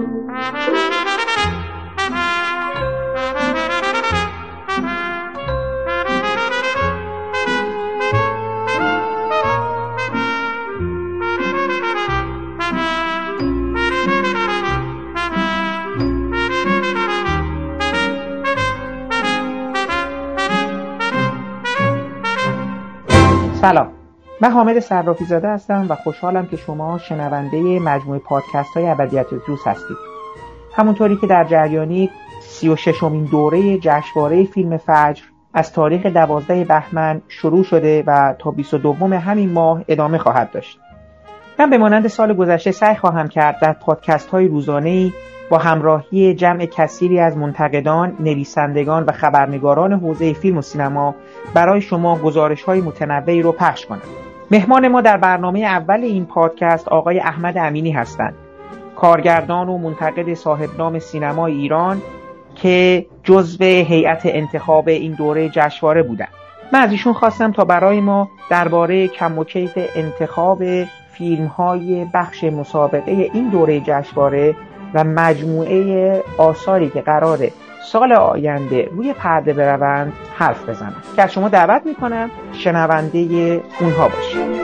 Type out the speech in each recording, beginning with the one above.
Thank you. من حامد صرافی زاده هستم و خوشحالم که شما شنونده مجموعه پادکست های ابدیت روز هستید همونطوری که در جریانی سی و ششمین دوره جشنواره فیلم فجر از تاریخ دوازده بهمن شروع شده و تا 22 همین ماه ادامه خواهد داشت من به مانند سال گذشته سعی خواهم کرد در پادکست های روزانه با همراهی جمع کثیری از منتقدان، نویسندگان و خبرنگاران حوزه فیلم و سینما برای شما گزارش های متنوعی رو پخش کنم. مهمان ما در برنامه اول این پادکست آقای احمد امینی هستند. کارگردان و منتقد صاحب نام سینمای ایران که جزو هیئت انتخاب این دوره جشنواره بودند. من از ایشون خواستم تا برای ما درباره کم و کیف انتخاب فیلم های بخش مسابقه این دوره جشنواره و مجموعه آثاری که قراره سال آینده روی پرده بروند حرف بزنم. که از شما دعوت می‌کنم شنونده اونها باشید.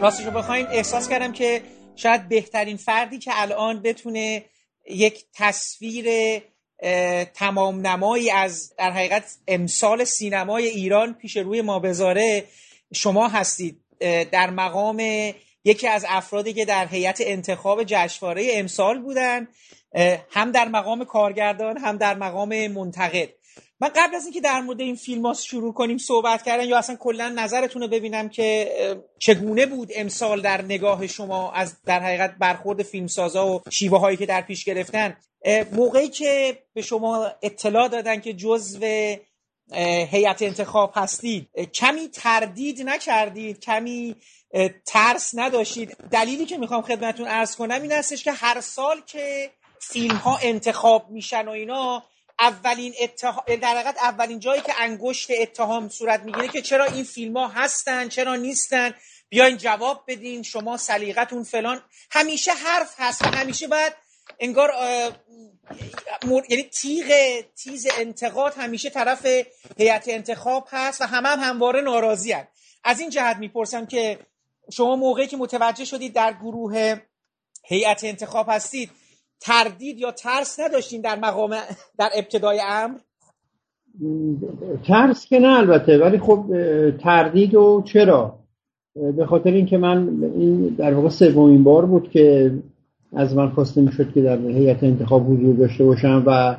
راستش رو بخواین احساس کردم که شاید بهترین فردی که الان بتونه یک تصویر تمام نمایی از در حقیقت امسال سینمای ایران پیش روی ما بذاره شما هستید. در مقام یکی از افرادی که در هیئت انتخاب جشنواره امسال بودن هم در مقام کارگردان هم در مقام منتقد. من قبل از اینکه در مورد این فیلم ها شروع کنیم صحبت کردن یا اصلا کلا نظرتون رو ببینم که چگونه بود امسال در نگاه شما از در حقیقت برخورد فیلمسازا و شیوه هایی که در پیش گرفتن؟ موقعی که به شما اطلاع دادن که جزو هیئت انتخاب هستید. کمی تردید نکردید کمی ترس نداشتید. دلیلی که می‌خوام خدمتون ارز کنم این هستش که هر سال که فیلم ها انتخاب میشن و اینا اولین اتها... در اولین جایی که انگشت اتهام صورت می‌گیره که چرا این فیلم ها هستن چرا نیستن؟ بیاین جواب بدین شما سلیقتون فلان. همیشه حرف هست همیشه باید انگار یعنی تیغ تیز انتقاد همیشه طرف هیئت انتخاب هست و همه هم همواره ناراضی هست. از این جهت می‌پرسم که شما موقعی که متوجه شدید در گروه هیئت انتخاب هستید تردید یا ترس نداشتین در مقام در ابتدای امر ترس که نه البته ولی خب تردید و چرا به خاطر اینکه من این در واقع سومین بار بود که از من خواسته می‌شد که در هیئت انتخاب حضور داشته باشم و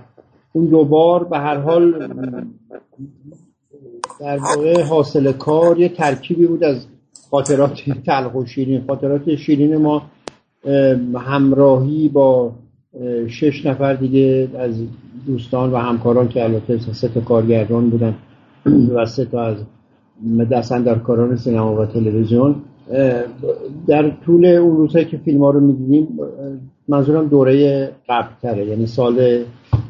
اون دو بار به هر حال در واقع حاصل کار یه ترکیبی بود از خاطرات تلخ و شیرین. خاطرات شیرین ما همراهی با شش نفر دیگه از دوستان و همکاران که البته سه تا کارگردان بودن و سه تا از کاران سینما و تلویزیون. در طول اون روزهایی که فیلم ها رو می‌دیدیم منظورم دوره قبل تره یعنی سال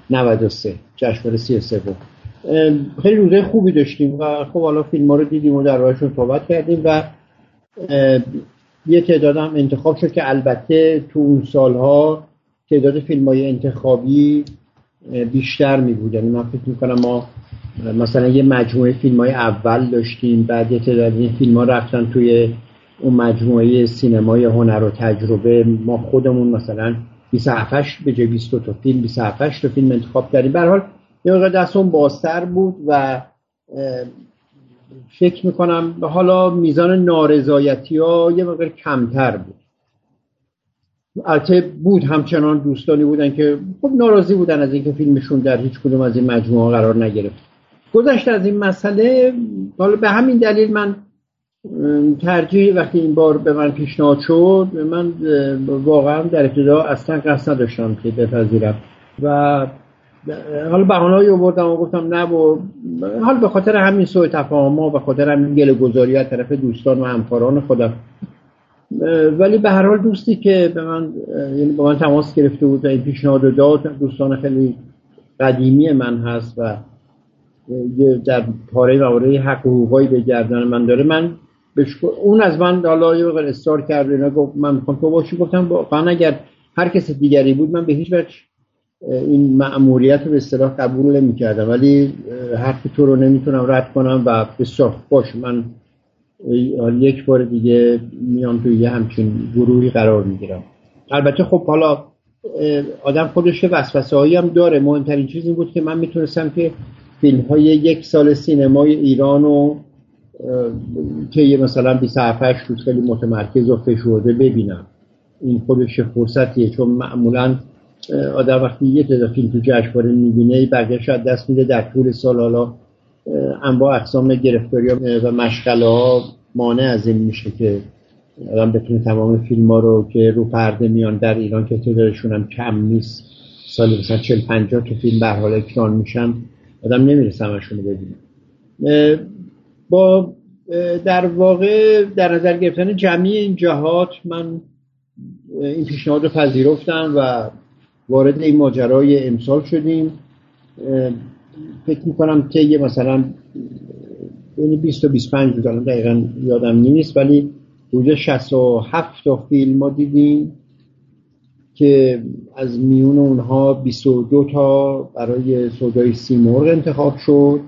93 جشنواره 33 بود. خیلی روزه خوبی داشتیم و خب حالا فیلم ها رو دیدیم و در صحبت کردیم و یه تعداد هم انتخاب شد که البته تو اون سالها تعداد فیلم های انتخابی بیشتر می بود یعنی من فکر می‌کنم ما مثلا یه مجموعه فیلم های اول داشتیم بعد یه تعداد این فیلم ها رفتن توی اون مجموعه سینمای هنر و تجربه ما خودمون مثلا 27 به جای 20 تا فیلم 27 تا فیلم انتخاب کردیم. به حال یه دست دستون بازتر بود و فکر می‌کنم حالا میزان نارضایتی ها یه مقدار کمتر بود. البته بود همچنان دوستانی بودن که خب ناراضی بودن از اینکه فیلمشون در هیچ کدوم از این مجموعه قرار نگرفت. گذشت از این مسئله حالا به همین دلیل من ترجیح وقتی این بار به من پیشنهاد شد من واقعا در ابتدا اصلا قصد نداشتم که بپذیرم. و حالا بهانه‌ای آوردم و گفتم نه و حال به خاطر همین سوء تفاهم ها به خاطر همین گله گذاری از طرف دوستان و همکاران خودم. ولی به هر حال دوستی که به من یعنی با من تماس گرفته بود و این پیشنهاد داد دوستان خیلی قدیمی من هست و در پاره موارد حق و حقوقایی به گردن من داره. من اون از من حالا یه وقت استار کرد اینا گفت من می‌خوام تو باشی گفتم واقعا اگر هر کس دیگری بود من به هیچ وجه این مأموریت رو به اصطلاح قبول نمی‌کردم. ولی حرف تو رو نمی‌تونم رد کنم و بسیار باش من یک بار دیگه میام توی یه همچین گروهی قرار می‌گیرم. البته خب حالا آدم خودش وسوسه هایی هم داره. مهمترین چیز بود که من می‌تونستم که فیلم های یک سال سینمای ایران و که یه مثلا 27 روز خیلی متمرکز و فشرده ببینم. این خودش فرصتیه؟ چون معمولا آدم وقتی یه تعداد فیلم تو جشنواره می‌بینه بقیه شاید دست میده در طول سال. حالا انواع اقسام گرفتاری و مشغله ها مانع از این میشه که آدم بتونه تمام فیلم ها رو که رو پرده میان در ایران که تعدادشون هم کم نیست. سال مثلا 40 50 تا فیلم به حال اکران میشن آدم نمی‌رسه همشون رو ببینه با در واقع در نظر گرفتن جمعی این جهات من این پیشنهاد رو پذیرفتم و وارد این ماجرای امسال شدیم. فکر می‌کنم که یه مثلا بین 20 و 25 روز الان دقیقا یادم نیست ولی حدود 67 تا فیلم ما دیدیم که از میون اونها 22 تا برای سودای سیمرغ انتخاب شد.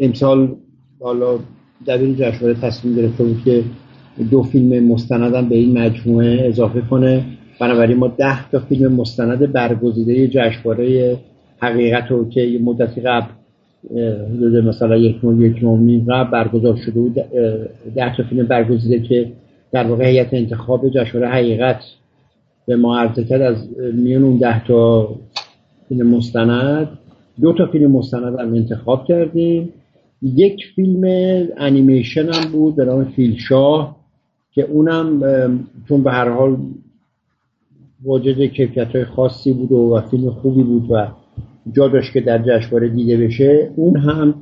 امسال حالا دبیر جشنواره تصمیم گرفته بود که دو فیلم مستندم به این مجموعه اضافه کنه. بنابراین ما ده تا فیلم مستند برگزیده جشنواره حقیقت رو که مدتی قبل حدود مثلا یک ماه یک ماه نیم قبل برگزار شده بود ده تا فیلم برگزیده که در واقع هیئت انتخاب جشنواره حقیقت به ما عرضه کرد. از میون اون ده تا فیلم مستند دو تا فیلم مستند هم انتخاب کردیم. یک فیلم انیمیشن هم بود به نام فیلشاه که اونم چون به هر حال واجد کیفیت های خاصی بود و, فیلم خوبی بود و جا داشت که در جشنواره دیده بشه اون هم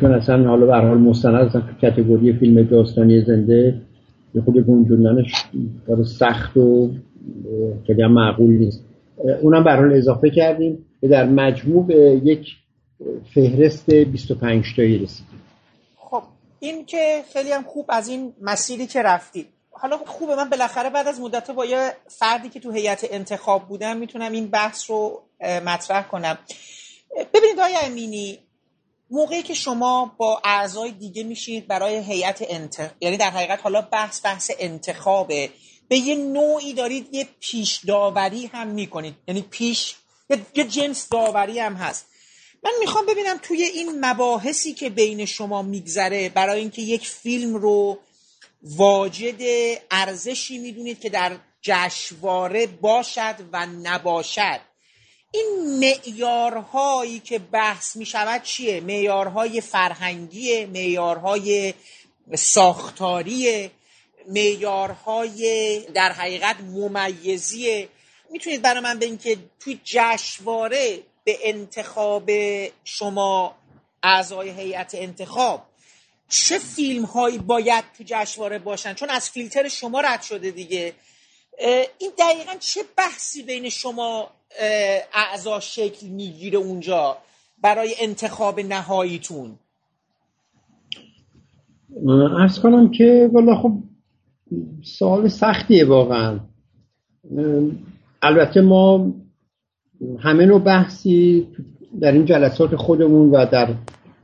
چون اصلا حالا به حال مستند اصلا کتگوری فیلم داستانی زنده یه خود گنجوندنش کار سخت و خیلی معقول نیست. اونم به حال اضافه کردیم که در مجموع یک فهرست 25 تایی رسیدیم. خب این که خیلی هم خوب از این مسیری که رفتید حالا خوبه من بالاخره بعد از مدت با یه فردی که تو هیئت انتخاب بودم می‌تونم این بحث رو مطرح کنم. ببینید آقای امینی موقعی که شما با اعضای دیگه میشینید برای هیئت انتخاب یعنی در حقیقت حالا بحث بحث انتخابه به یه نوعی دارید یه پیش داوری هم می‌کنید. یعنی پیش یه جنس داوری هم هست. من می‌خوام ببینم توی این مباحثی که بین شما میگذره برای اینکه یک فیلم رو واجد ارزشی می‌دونید که در جشنواره باشد و نباشد. این معیارهایی که بحث می شود چیه؟ معیارهای فرهنگی معیارهای ساختاری معیارهای در حقیقت ممیزی. می‌تونید برای من بگید که توی جشنواره به انتخاب شما اعضای هیئت انتخاب. چه فیلم هایی باید تو جشنواره باشن؟ چون از فیلتر شما رد شده دیگه. این دقیقا چه بحثی بین شما اعضا شکل می‌گیره اونجا برای انتخاب نهاییتون؟ ارز کنم که والا خب سوال سختیه واقعا. البته ما همه نوع بحثی در این جلسات خودمون و در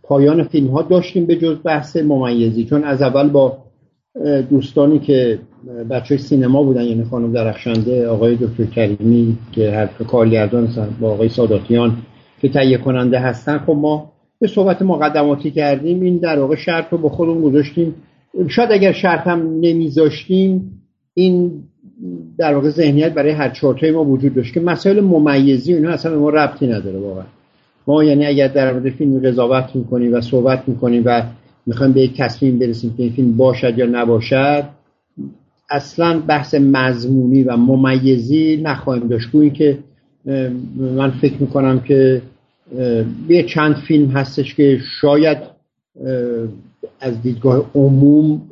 پایان فیلم ها داشتیم به جز بحث ممیزی. چون از اول با دوستانی که بچه سینما بودن یعنی خانم درخشنده آقای دکتر کریمی که هر کارگردان با آقای ساداتیان که تهیه کننده هستن خب ما به صحبت مقدماتی کردیم. این در واقع شرط رو با خودمون گذاشتیم. شاید اگر شرط هم نمیذاشتیم این در واقع ذهنیت برای هر چهارتای ما وجود داشت که مسائل ممیزی اینا اصلا به ما ربطی نداره واقعا. ما یعنی اگر در مورد فیلم قضاوت می‌کنیم و صحبت می‌کنیم و می‌خوایم به یک تصمیم برسیم که این فیلم باشد یا نباشد اصلا بحث مضمونی و ممیزی نخواهیم داشت. گویی که من فکر می‌کنم که یه چند فیلم هستش که شاید از دیدگاه عموم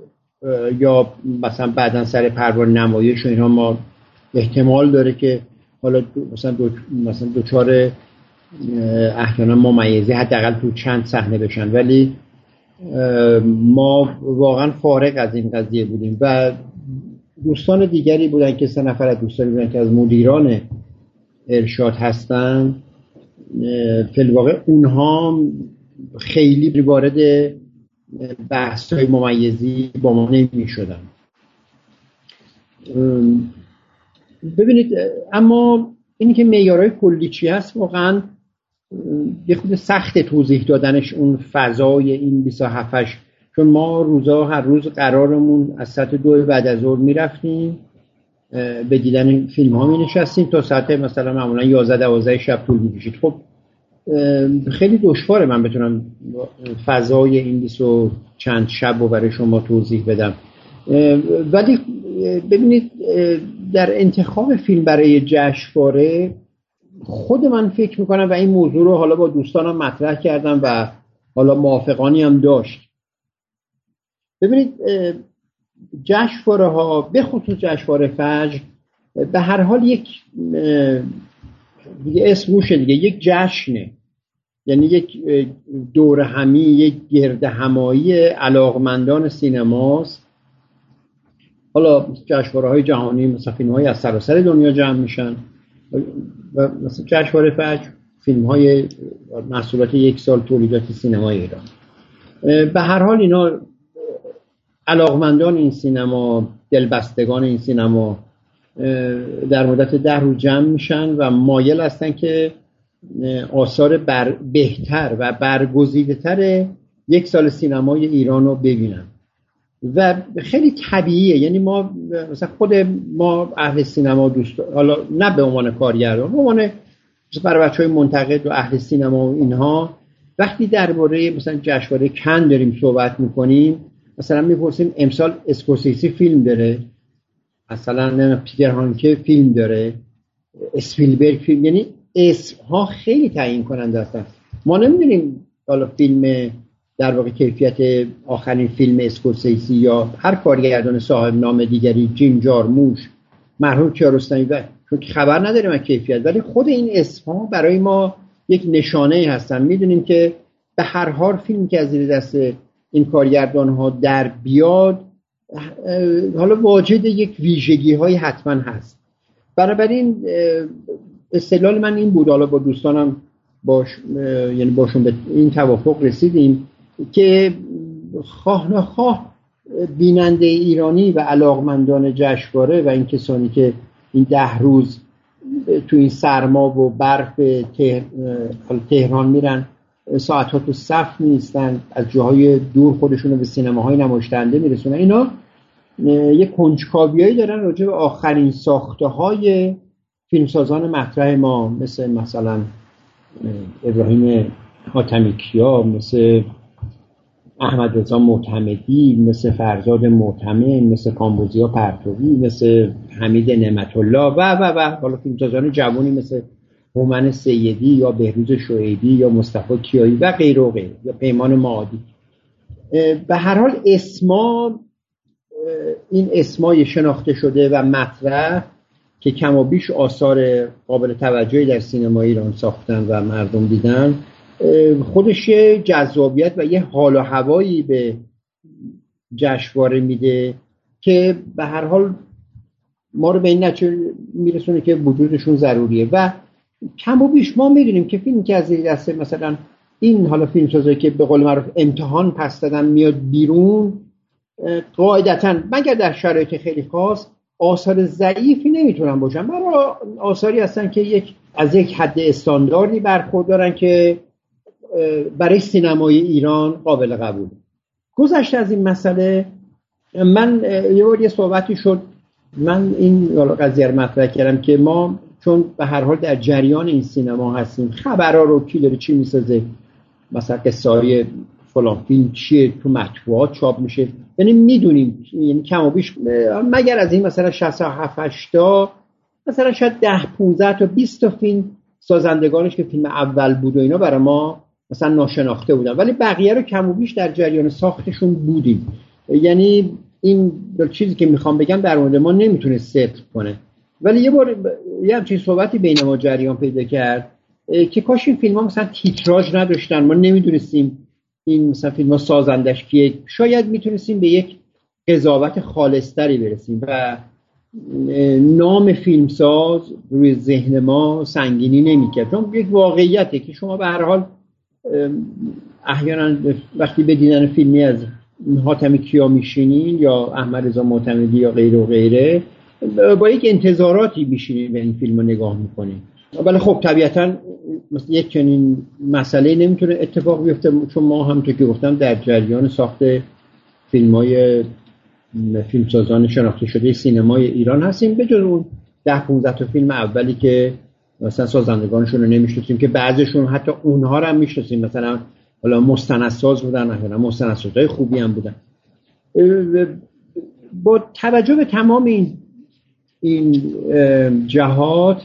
یا مثلا بعدا سر پروان نمایش و اینها ما احتمال داره که حالا مثلا دو مثلا دوچار احیانا ممیزی حداقل تو چند صحنه بشن. ولی ما واقعا فارغ از این قضیه بودیم و دوستان دیگری بودن که سه نفر از دوستانی بودن که از مدیران ارشاد هستن. فلواقع اونها خیلی وارد بحث های ممیزی با ما نمی شدن ببینید اما اینی که میارای کلی چی هست واقعا یه خود سخت توضیح دادنش اون فضای این 27 چون ما روزا هر روز قرارمون از ساعت دو بعد از ظهر می‌رفتیم به دیدن فیلم ها می نشستیم تا ساعت مثلا معمولا 11 12 شب طول می خب خیلی دشواره من بتونم فضای این 20 چند شب رو برای شما توضیح بدم. ولی ببینید در انتخاب فیلم برای جشنواره خود من فکر می‌کنم و این موضوع رو حالا با دوستانم مطرح کردم و حالا موافقانی هم داشت. ببینید جشنواره ها به خصوص جشنواره فجر به هر حال یک دیگه اسم روشه دیگه. یک جشنه. یعنی یک دور همی یک گرد همایی علاقمندان سینماست. حالا جشنواره های جهانی مثل فیلم های از سراسر دنیا جمع میشن. و مثل جشنواره فجر فیلم های محصولات یک سال تولیدات سینمای ایران. به هر حال اینا علاقمندان این سینما دلبستگان این سینما در مدت ده روز جمع میشن و مایل هستن که آثار بر بهتر و برگزیده تر یک سال سینمای ایران رو ببینن. و خیلی طبیعیه. یعنی ما مثلا خود ما اهل سینما دوست حالا نه به عنوان کارگردان به عنوان برای بچه های منتقد و اهل سینما و اینها وقتی درباره مثلا جشنواره کن داریم صحبت می‌کنیم مثلا می‌پرسیم امسال اسکورسیسی فیلم داره. مثلا پیتر هانکه فیلم داره اسپیلبرگ فیلم یعنی اسم ها خیلی تعیین کننده هستن. ما نمی‌دونیم حالا فیلم در واقع کیفیت آخرین فیلم اسکورسیسی یا هر کارگردان صاحب نام دیگری جیم جارموش مرحوم کیارستمی و چون خبر نداریم از کیفیت ولی خود این اسم ها برای ما یک نشانه هستن. می‌دونیم که به هر حال فیلم که از زیر دست این کارگردان ها در بیاد حالا واجد یک ویژگی های حتما هست. بنابراین استدلال من این بود حالا با دوستانم باش یعنی باشون به این توافق رسیدیم که خواه نخواه بیننده ایرانی و علاقمندان جشنواره و این کسانی که این ده روز تو این سرما و برف تهران میرن ساعتها تو صف نیستن از جاهای دور خودشون رو به سینماهای نمایشتنده میرسونن. اینا یه کنجکاویایی دارن راجع به آخرین ساخته های فیلمسازان مطرح ما مثل مثلا ابراهیم حاتمیکیا مثل احمد رضا معتمدی مثل فرزاد معتمد مثل کامبوزیا پرتوی مثل حمید نعمت الله و و و حالا فیلمسازان جوانی مثل هومن سیدی یا بهروز شعیبی یا مصطفی کیایی و غیر و غیر یا پیمان معادی به هر حال اسما این اسمای شناخته شده و مطرح که کم و بیش آثار قابل توجهی در سینما ایران ساختن و مردم دیدن خودش یه جذابیت و یه حال و هوایی به جشنواره میده که به هر حال ما رو به این نتیجه میرسونه که وجودشون ضروریه. و کم و بیش ما می‌دونیم که فیلمی که از دسته مثلا این حالا فیلم سازه که به قول معروف امتحان پس دادن میاد بیرون قاعدتا مگر در شرایط خیلی خاص آثار ضعیفی نمی‌تونن باشن؟ برای آثاری هستن که یک از یک حد استانداردی برخوردارن که برای سینمای ایران قابل قبول. گذشته از این مسئله من یه بار یه صحبتی شد. من این قضیه رو مطرح کردم که ما چون به هر حال در جریان این سینما هستیم خبرها رو کی داره چی می‌سازه؟ مثلا قصه فلان فیلم چیه تو مطبوعات چاپ میشه. یعنی می‌دونیم یعنی کم و بیش مگر از این مثلا 67 80 مثلا شاید 10 15 تا 20 تا فیلم سازندگانش که فیلم اول بود و اینا برای ما مثلا ناشناخته بودن. ولی بقیه رو کم و بیش در جریان ساختشون بودیم. یعنی این چیزی که می‌خوام بگم در مورد ما نمی‌تونه صدق کنه. ولی یه بار یه همچین صحبتی بین ما جریان پیدا کرد که کاش این فیلم ها مثلا تیتراژ نداشتن ما نمی‌دونستیم این مثلا فیلم ها سازندش که شاید می‌تونستیم به یک قضاوت خالصتری برسیم و نام فیلمساز روی ذهن ما سنگینی نمی‌کرد. چون یک واقعیته که شما به هر حال احیانا وقتی به دیدن فیلمی از حاتم کیا میشینین یا احمد رضا معتمدی یا غیره و غیره با یک انتظاراتی میشینین به این فیلم رو نگاه می‌کنین ولی خب طبیعتا مثل یک چنین مسئله نمی‌تونه اتفاق بیفته چون ما هم که گفتم در جریان ساخت فیلم های فیلمسازان شناخته شده سینمای ایران هستیم. به جز اون ده 15 تا فیلم اولی که مثلا سازندگانشون رو نمی‌شناسیم که بعضشون حتی اونها رو هم می‌شناسیم. مثلا حالا مستندساز بودن احیانا مستندسازهای خوبی هم بودن. با توجه به تمام این این جهات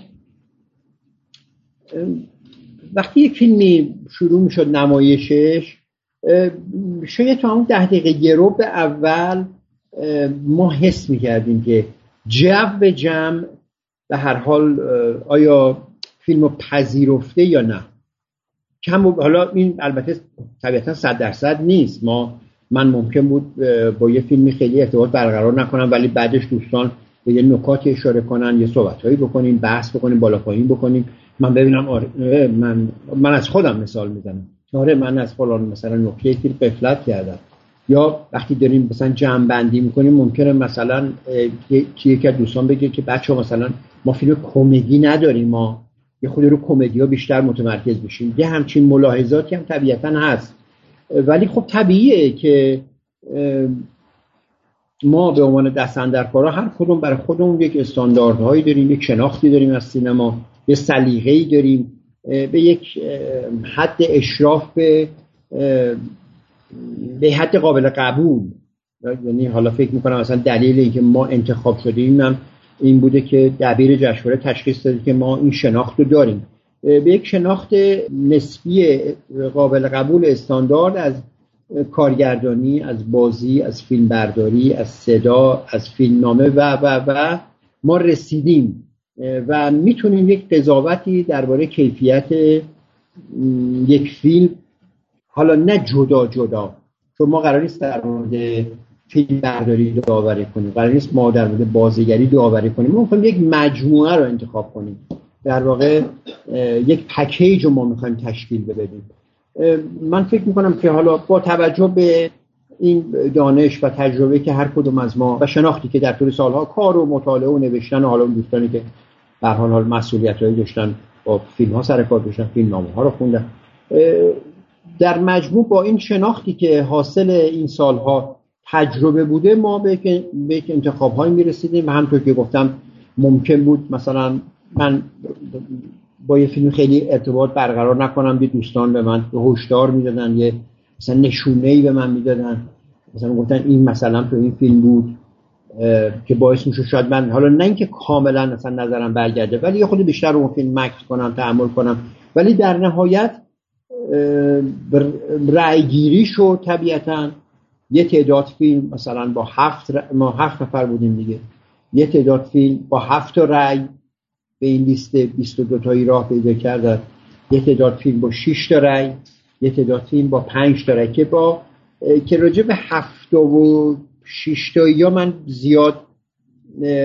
وقتی یک فیلمی شروع می‌شد نمایشش شاید تا اون ده دقیقه گرو به اول ما حس می‌کردیم که جو جمع به هر حال آیا فیلم پذیرفته یا نه. کم حالا این البته طبیعتا صد درصد نیست. ما من ممکن بود با یه فیلمی خیلی ارتباط برقرار نکنم ولی بعدش دوستان به یه نکاتی اشاره کنن یه صحبت هایی بکنیم بحث بکنیم بالا پایین بکنیم. من ببینم آره من من از خودم مثال می‌زنم. آره من از فلان مثلا نکته فیلم قفلت کردم. یا وقتی داریم مثلا جمع بندی می‌کنیم ممکنه مثلا یکی از دوستان بگه که بچه ها مثلا ما فیلم کمدی نداریم ما یه خود رو کمدی ها بیشتر متمرکز بشیم. یه همچین ملاحظاتی هم طبیعتا هست. ولی خب طبیعیه که ما به عنوان دستندرکارا هر کدوم برای خودمون یک استانداردهایی داریم یک شناختی داریم از سینما. یه سلیقه‌ای داریم به یک حد اشراف به به حد قابل قبول. یعنی حالا فکر می‌کنم اصلا دلیل اینکه ما انتخاب شدیم هم این بوده که دبیر جشنواره تشخیص داده که ما این شناخت رو داریم. به یک شناخت نسبی قابل قبول استاندارد از کارگردانی از بازی از فیلمبرداری از صدا از فیلمنامه و و و ما رسیدیم. و می‌تونیم یک قضاوتی درباره کیفیت یک فیلم حالا نه جدا جدا چون ما قرار نیست در مورد فیلم برداری داوری کنیم قرار نیست ما در مورد بازیگری داوری کنیم. ما می‌خوایم یک مجموعه رو انتخاب کنیم. در واقع یک پکیج رو ما می‌خوایم تشکیل بدیم. من فکر می‌کنم که حالا با توجه به این دانش و تجربه که هر کدوم از ما و شناختی که در طول سالها کار و مطالعه و نوشتن و حالا دوستانی که در حال حال مسئولیت هایی داشتن با فیلم ها سر کار داشتن فیلم نامه ها رو خوندن. در مجموع با این شناختی که حاصل این سالها تجربه بوده ما به یک انتخاب هایی می رسیدیم و همطور که گفتم ممکن بود مثلا من با یه فیلم خیلی ارتباط برقرار نکنم. به دوستان به من به هشدار می‌دادن یه مثلا نشونه به من می‌دادن. مثلا گفتن این مثلا تو این فیلم بود. که باعث میشه شاید من حالا نه اینکه کاملا مثلا نظرم برگرده ولی یه خود بیشتر رو اون فیلم مکس کنم تحمل کنم. ولی در نهایت رأی گیری شد طبیعتا. یه تعداد فیلم مثلا با هفت ما هفت نفر بودیم دیگه. یه تعداد فیلم با هفت رأی به این لیست 22 تایی راه پیدا کردن یه تعداد فیلم با 6 تا رأی. یه تعداد فیلم با 5 تا که با که راجع به و 6 تایی من زیاد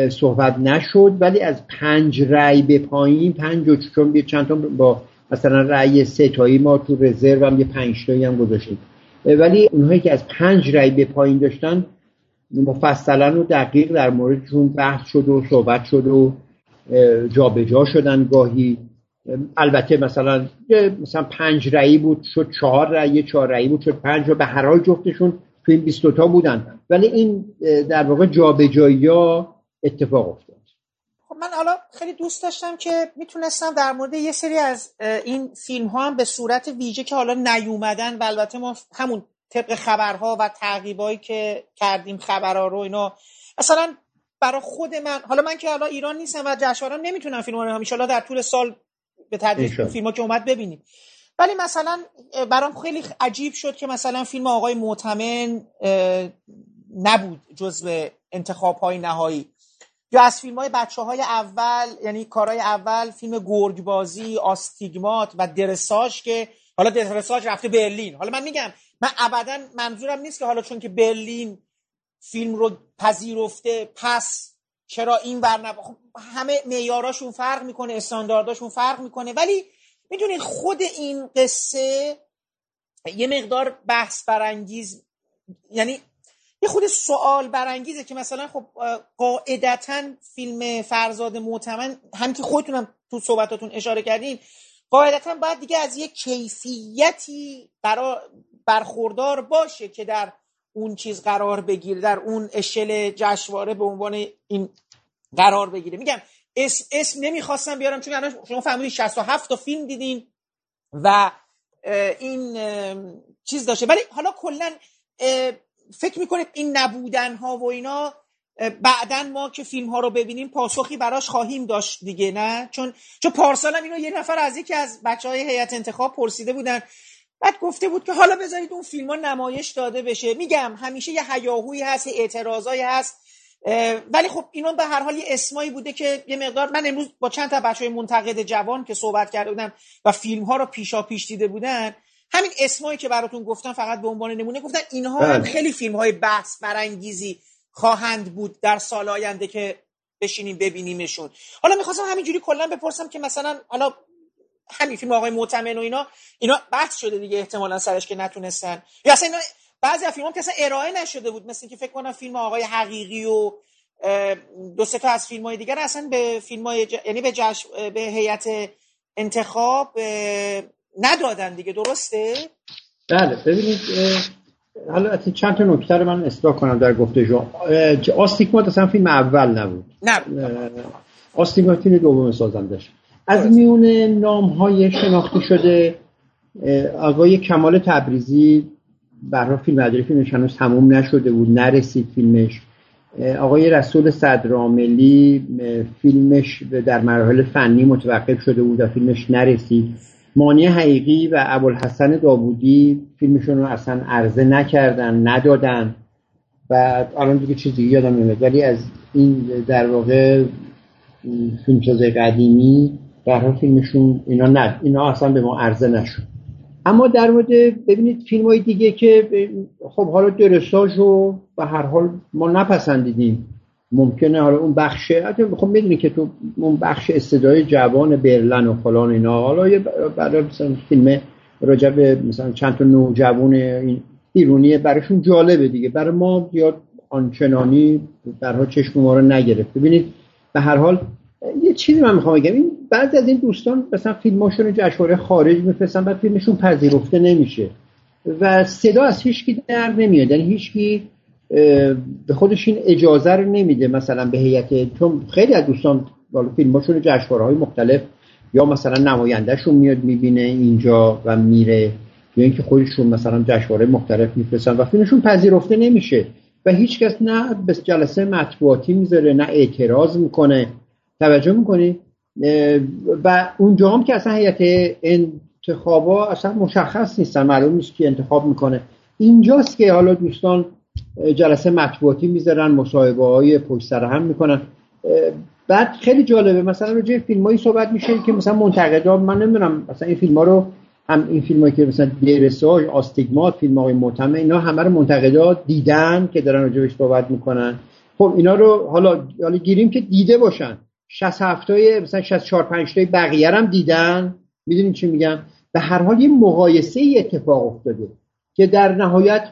صحبت نشد ولی از پنج رأی به پایین پنج و چون چند تا با مثلا رأی سه تایی ما تو رزرو هم یه پنج تایی هم گذاشتیم. ولی اونهایی که از پنج رأی به پایین داشتن مفصلا و دقیق در موردشون بحث شد و صحبت شد و جابجا جا شدن گاهی. البته مثلا مثلا پنج رأی بود شد چهار رأی چهار رأی بود شد پنج و به هر حال جفتشون تو این 20 تا بودن. ولی این در واقع جابجایی ها اتفاق افتاد. خب من حالا خیلی دوست داشتم که می‌تونستم در مورد یه سری از این فیلم ها هم به صورت ویژه که حالا نیومدن و البته ما همون طبق خبرها و تعقیبایی که کردیم خبرها رو اینا مثلا برای خود من حالا من که حالا ایران نیستم و جشنواره نمی‌تونم فیلم رو در طول سال به تدریج فیلم ها که اومد ببینیم. ولی مثلا برام خیلی عجیب شد که مثلا فیلم آقای معتمن نبود جزو انتخاب های نهایی. یا از فیلم های بچه های اول یعنی کارهای اول فیلم گرگ بازی آستیگمات و درساج که حالا درساج رفته برلین. حالا من میگم من ابدا منظورم نیست که حالا چون که برلین فیلم رو پذیرفته پس چرا این ور خب همه معیاراشون فرق می‌کنه استاندارداشون فرق می‌کنه. ولی می‌دونید خود این قصه یه مقدار بحث برانگیز یعنی یه خود سوال برانگیزه که مثلا خب قاعدتا فیلم فرزاد معتمن هم که خودتونم تو صحبتاتون اشاره کردین قاعدتا باید دیگه از یه کیفیتی برا برخوردار باشه که در اون چیز قرار بگیره در اون اشل جشواره به عنوان این قرار بگیره. میگم اسم, اسم نمی‌خواستم بیارم چون شما فهمیدین 67 تا فیلم دیدین و این چیز داشته. ولی حالا کلا فکر می‌کنید این نبودن ها و اینا بعدا ما که فیلم ها رو ببینیم پاسخی براش خواهیم داشت دیگه نه؟ چون چون پارسال اینو یه نفر از یکی از بچه های هیئت انتخاب پرسیده بودن. بعد گفته بود که حالا بذارید اون فیلم ها نمایش داده بشه. میگم همیشه یه هیاهویی هست اعتراضایی هست. ولی خب اینا به هر حال یه اسمایی بوده که یه مقدار من امروز با چند تا بچه های منتقد جوان که صحبت کرده بودم و فیلم ها رو پیشا پیش دیده بودن همین اسمایی که براتون گفتم فقط به عنوان نمونه گفتن اینها هم بله. خیلی فیلم های بحث برانگیزی خواهند بود در سال آینده که بشینیم ببینیمشون حالا می‌خواستم همینجوری کلا بپرسم که مثلا حالا همین فیلم آقای معتمن و اینا اینا بحث شده دیگه احتمالا سرش که نتونستن یا اصلا اینا بعضی از فیلم هم که اصلا ارائه نشده بود مثل که فکر کنم فیلم آقای حقیقی و دو سه تا از فیلم های دیگر اصلا به فیلم های یعنی به جش... به هیئت انتخاب ندادن دیگه. درسته؟ بله ببینید حالا چند تا نکته رو من اصلاح کنم در گفته جو آستیگمات اصلا فیلم اول نبود. نه. آستیگمات فیلم دوم سازندش از میون نام های شناخته شده آقای کمال تبریزی برای فیلم مداری فیلمش هنوز تموم نشده بود نرسید فیلمش. آقای رسول صدراملی فیلمش در مراحل فنی متوقف شده بود و فیلمش نرسید. مانی حقیقی و ابوالحسن داوودی فیلمشون رو اصلا عرضه نکردن ندادن. و الان دیگه چیزی یادم نمیاد. ولی از این در واقع فیلمساز قدیمی در فیلمشون اینا نه اینا اصلا به ما عرضه نشد. اما در مورد ببینید فیلم های دیگه که خب حالا درساج رو به هر حال ما نپسندیدیم. ممکنه حالا اون بخش خب می‌دونی که تو اون بخش استدای جوان برلن و فلان اینا حالا برای مثلا فیلم راجع به مثلا چند تا نوجوان این ایرونی براشون جالبه دیگه. برای ما یا آنچنانی برها چشم ما رو نگرفت. ببینید به هر حال یه چیزی من می‌خوام بگم. این بعضی از این دوستان مثلا فیلماشون رو جشنواره خارج میفرستن بعد فیلمشون پذیرفته نمیشه. و صدا از هیچکی در نمیاد. یعنی هیچکی به خودش این اجازه رو نمیده مثلا به هیئت. چون خیلی از دوستان بالا فیلماشون جشنواره های مختلف یا مثلا نمایندهشون میاد می‌بینه اینجا و میره یا اینکه خودشون مثلا جشنواره مختلف میفرستن و فیلمشون پذیرفته نمیشه. و هیچکس نه به جلسه مطبوعاتی می‌ذاره نه اعتراض می‌کنه. توجه می‌کنی؟ و اونجا هم که اصلا هیئت انتخابا اصلا مشخص نیستن معلوم نیست که انتخاب می‌کنه. اینجاست که حالا دوستان جلسه مطبوعاتی می‌ذارن مصاحبه های پشت سر هم می‌کنن. بعد خیلی جالبه مثلا راجع فیلم هایی صحبت میشه که مثلا منتقدا من نمی‌دونم مثلا این فیلم رو هم این فیلم هایی که مثلا دیرساژ آستیگمات فیلم های معتمه اینا همه رو منتقدا دیدن که دارن راجعش صحبت می‌کنن. خب اینا رو حالا حالا گیریم که دیده باشن. 67 های مثلا 64 5 تای بقیه هم دیدن. می‌دونین چی میگم؟ به هر حال یه مقایسه ای اتفاق افتاده که در نهایت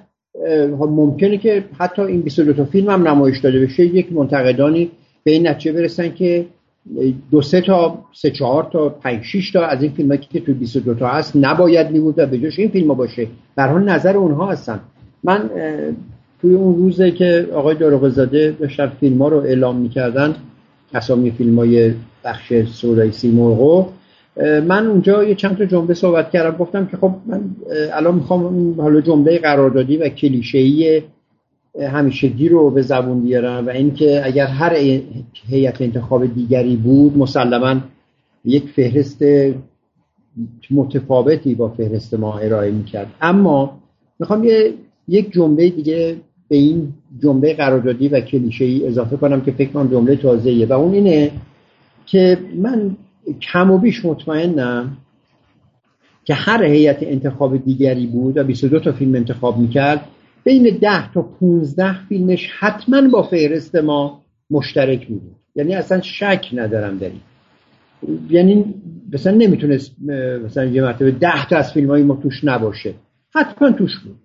ممکنه که حتی این 22 تا فیلم هم نمایش داده بشه. یک منتقدانی به این نتیجه برسن که دو سه تا سه چهار تا پنج شش تا از این فیلم که تو 22 تا هست نباید میبود و به جاش این فیلم باشه. در نظر اونها هستن. من توی اون روزه که آقای داروغزاده داشتن فیلم ها رو اعلام می‌کردن اسامی فیلم های بخش سورای سیمرغو. من اونجا یه چند تا جمله صحبت کردم. گفتم که خب من الان می‌خوام حالا جمله قراردادی و کلیشه‌ای همیشگی رو به زبون بیارم و اینکه اگر هر هیئت انتخاب دیگری بود مسلما یک فهرست متفاوتی با فهرست ما ارائه می‌کرد. اما می‌خوام یه یک جمله دیگه به این جمله قراردادی و کلیشه ای اضافه کنم که فکر کنم جمله تازه‌ایه. و اون اینه که من کم و بیش مطمئنم که هر هیئت انتخاب دیگری بود و 22 تا فیلم انتخاب می‌کرد بین 10 تا 15 فیلمش حتما با فهرست ما مشترک بود. یعنی اصلا شک ندارم در یعنی مثلا نمی‌تونست مثلا یه مرتبه 10 تا از فیلم های ما توش نباشه. حتما توش بود.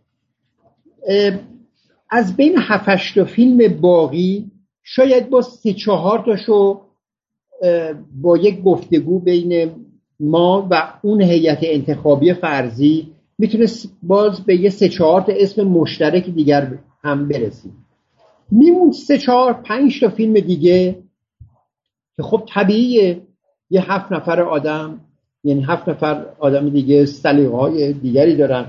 از بین 7 تا فیلم باقی شاید با سه چهار تاشو با یک گفتگو بین ما و اون هیئت انتخابی فرضی می‌تونست باز به یه سه چهار تا اسم مشترک دیگر هم برسیم. میمون سه چهار پنج تا فیلم دیگه که خب طبیعیه. یه هفت نفر آدم یعنی هفت نفر آدم دیگه سلیقه های دیگری دارن.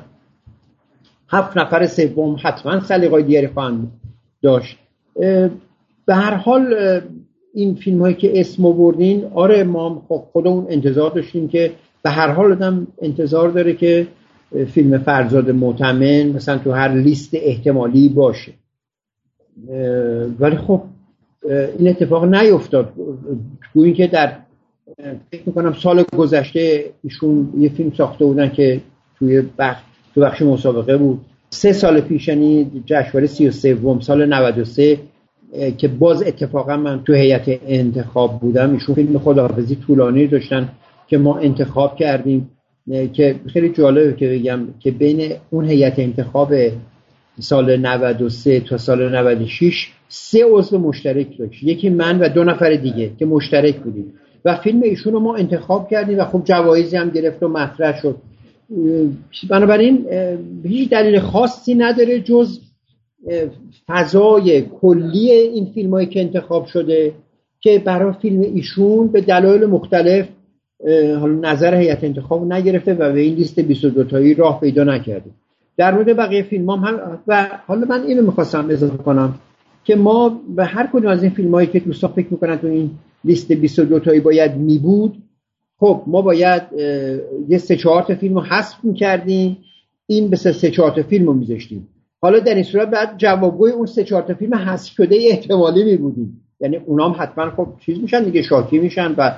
هفت نفر سوم حتما سلیقه های دیگری خواهند داشت. به هر حال این فیلم هایی که اسم بردین آره ما خب خودمون انتظار داشتیم که به هر حال آدم انتظار داره که فیلم فرزاد معتمن مثلا تو هر لیست احتمالی باشه. ولی خب این اتفاق نیفتاد. گویی که در فکر می‌کنم سال گذشته ایشون یه فیلم ساخته بودن که توی بخش تو بخش مسابقه بود. سه سال پیش یعنی جشنواره سی و سوم سال 93 که باز اتفاقا من تو هیئت انتخاب بودم. ایشون فیلم خداحافظی طولانی داشتن که ما انتخاب کردیم. که خیلی جالبه که بگم که بین اون هیئت انتخاب سال 93 تا سال 96 سه عضو مشترک داشت. یکی من و دو نفر دیگه که مشترک بودیم. و فیلم ایشون رو ما انتخاب کردیم و خب جوایزی هم گرفت و مطرح شد. بنابراین هیچ دلیل خاصی نداره جز فضای کلی این فیلم هایی که انتخاب شده که برای فیلم ایشون به دلایل مختلف حالا نظر هیئت انتخاب نگرفته و به این لیست 22 تایی راه پیدا نکرده. در مورد بقیه فیلم هم, و حالا من اینو می‌خواستم اضافه کنم که ما به هر کدوم از این فیلم هایی که دوستان فکر می‌کنن تو این لیست 22 تایی باید می بود خب ما باید یه سه چهار تا فیلم رو حذف می‌کردیم. این به سه چهار تا فیلم رو میذاشتیم. حالا در این صورت بعد جوابگوی اون سه چهار تا فیلم حذف شده احتمالی می بودیم. یعنی اونام حتما خب چیز میشن دیگه شاکی میشن و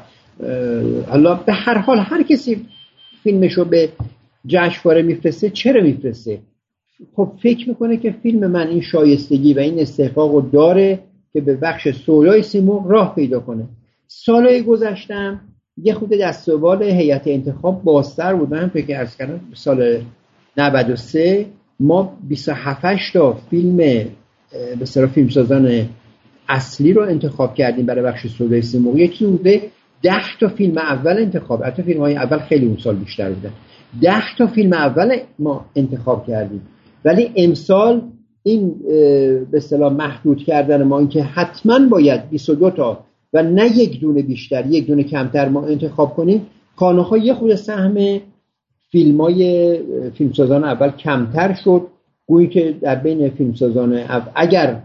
حالا به هر حال هر کسی فیلمش رو به جشنواره میفرسته چرا میفرسته؟ خب فکر می‌کنه که فیلم من این شایستگی و این استحقاق رو داره که به بخش سولای سیمو راه پیدا کنه. سالهای گذشتم یه خود دستوال هیئت انتخاب بازتر بود. من فکر ارز کردم سال 93 ما 27 تا فیلم به فیلم فیلمسازان اصلی رو انتخاب کردیم برای بخش سودای سیمو یکی بوده 10 تا فیلم اول انتخاب. حتی فیلم های اول خیلی اون سال بیشتر بودن. 10 تا فیلم اول ما انتخاب کردیم. ولی امسال این به اصطلاح محدود کردن ما اینکه حتما باید 22 تا و نه یک دونه بیشتر یک دونه کمتر ما انتخاب کنیم. ها یه خود سهم فیلم های فیلمسازان اول کمتر شد. گویی که در بین فیلمسازان اول اگر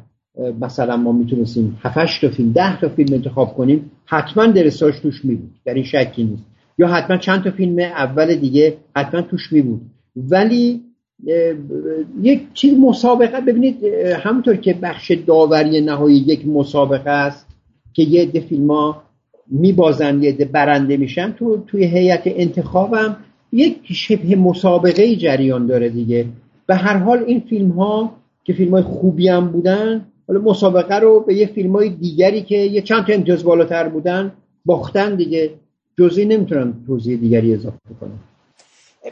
مثلا ما می‌تونستیم 7 تا فیلم 10 تا فیلم انتخاب کنیم حتما درساش توش می بود در این شکی نیست. یا حتما چند تا فیلم اول دیگه حتما توش می بود ولی یک چیز مسابقه ببینید همونطور که بخش داوری نهایی یک مسابقه است که یه عده فیلم ها میبازن یه عده برنده میشن تو توی هیئت انتخابم یک شبه مسابقه جریان داره دیگه. به هر حال این فیلم ها که فیلم های خوبی هم بودن حالا مسابقه رو به یه فیلم های دیگری که یه چند تا امتیاز بالاتر بودن باختن دیگه. جزئی نمی‌تونم توضیح دیگری اضافه کنم.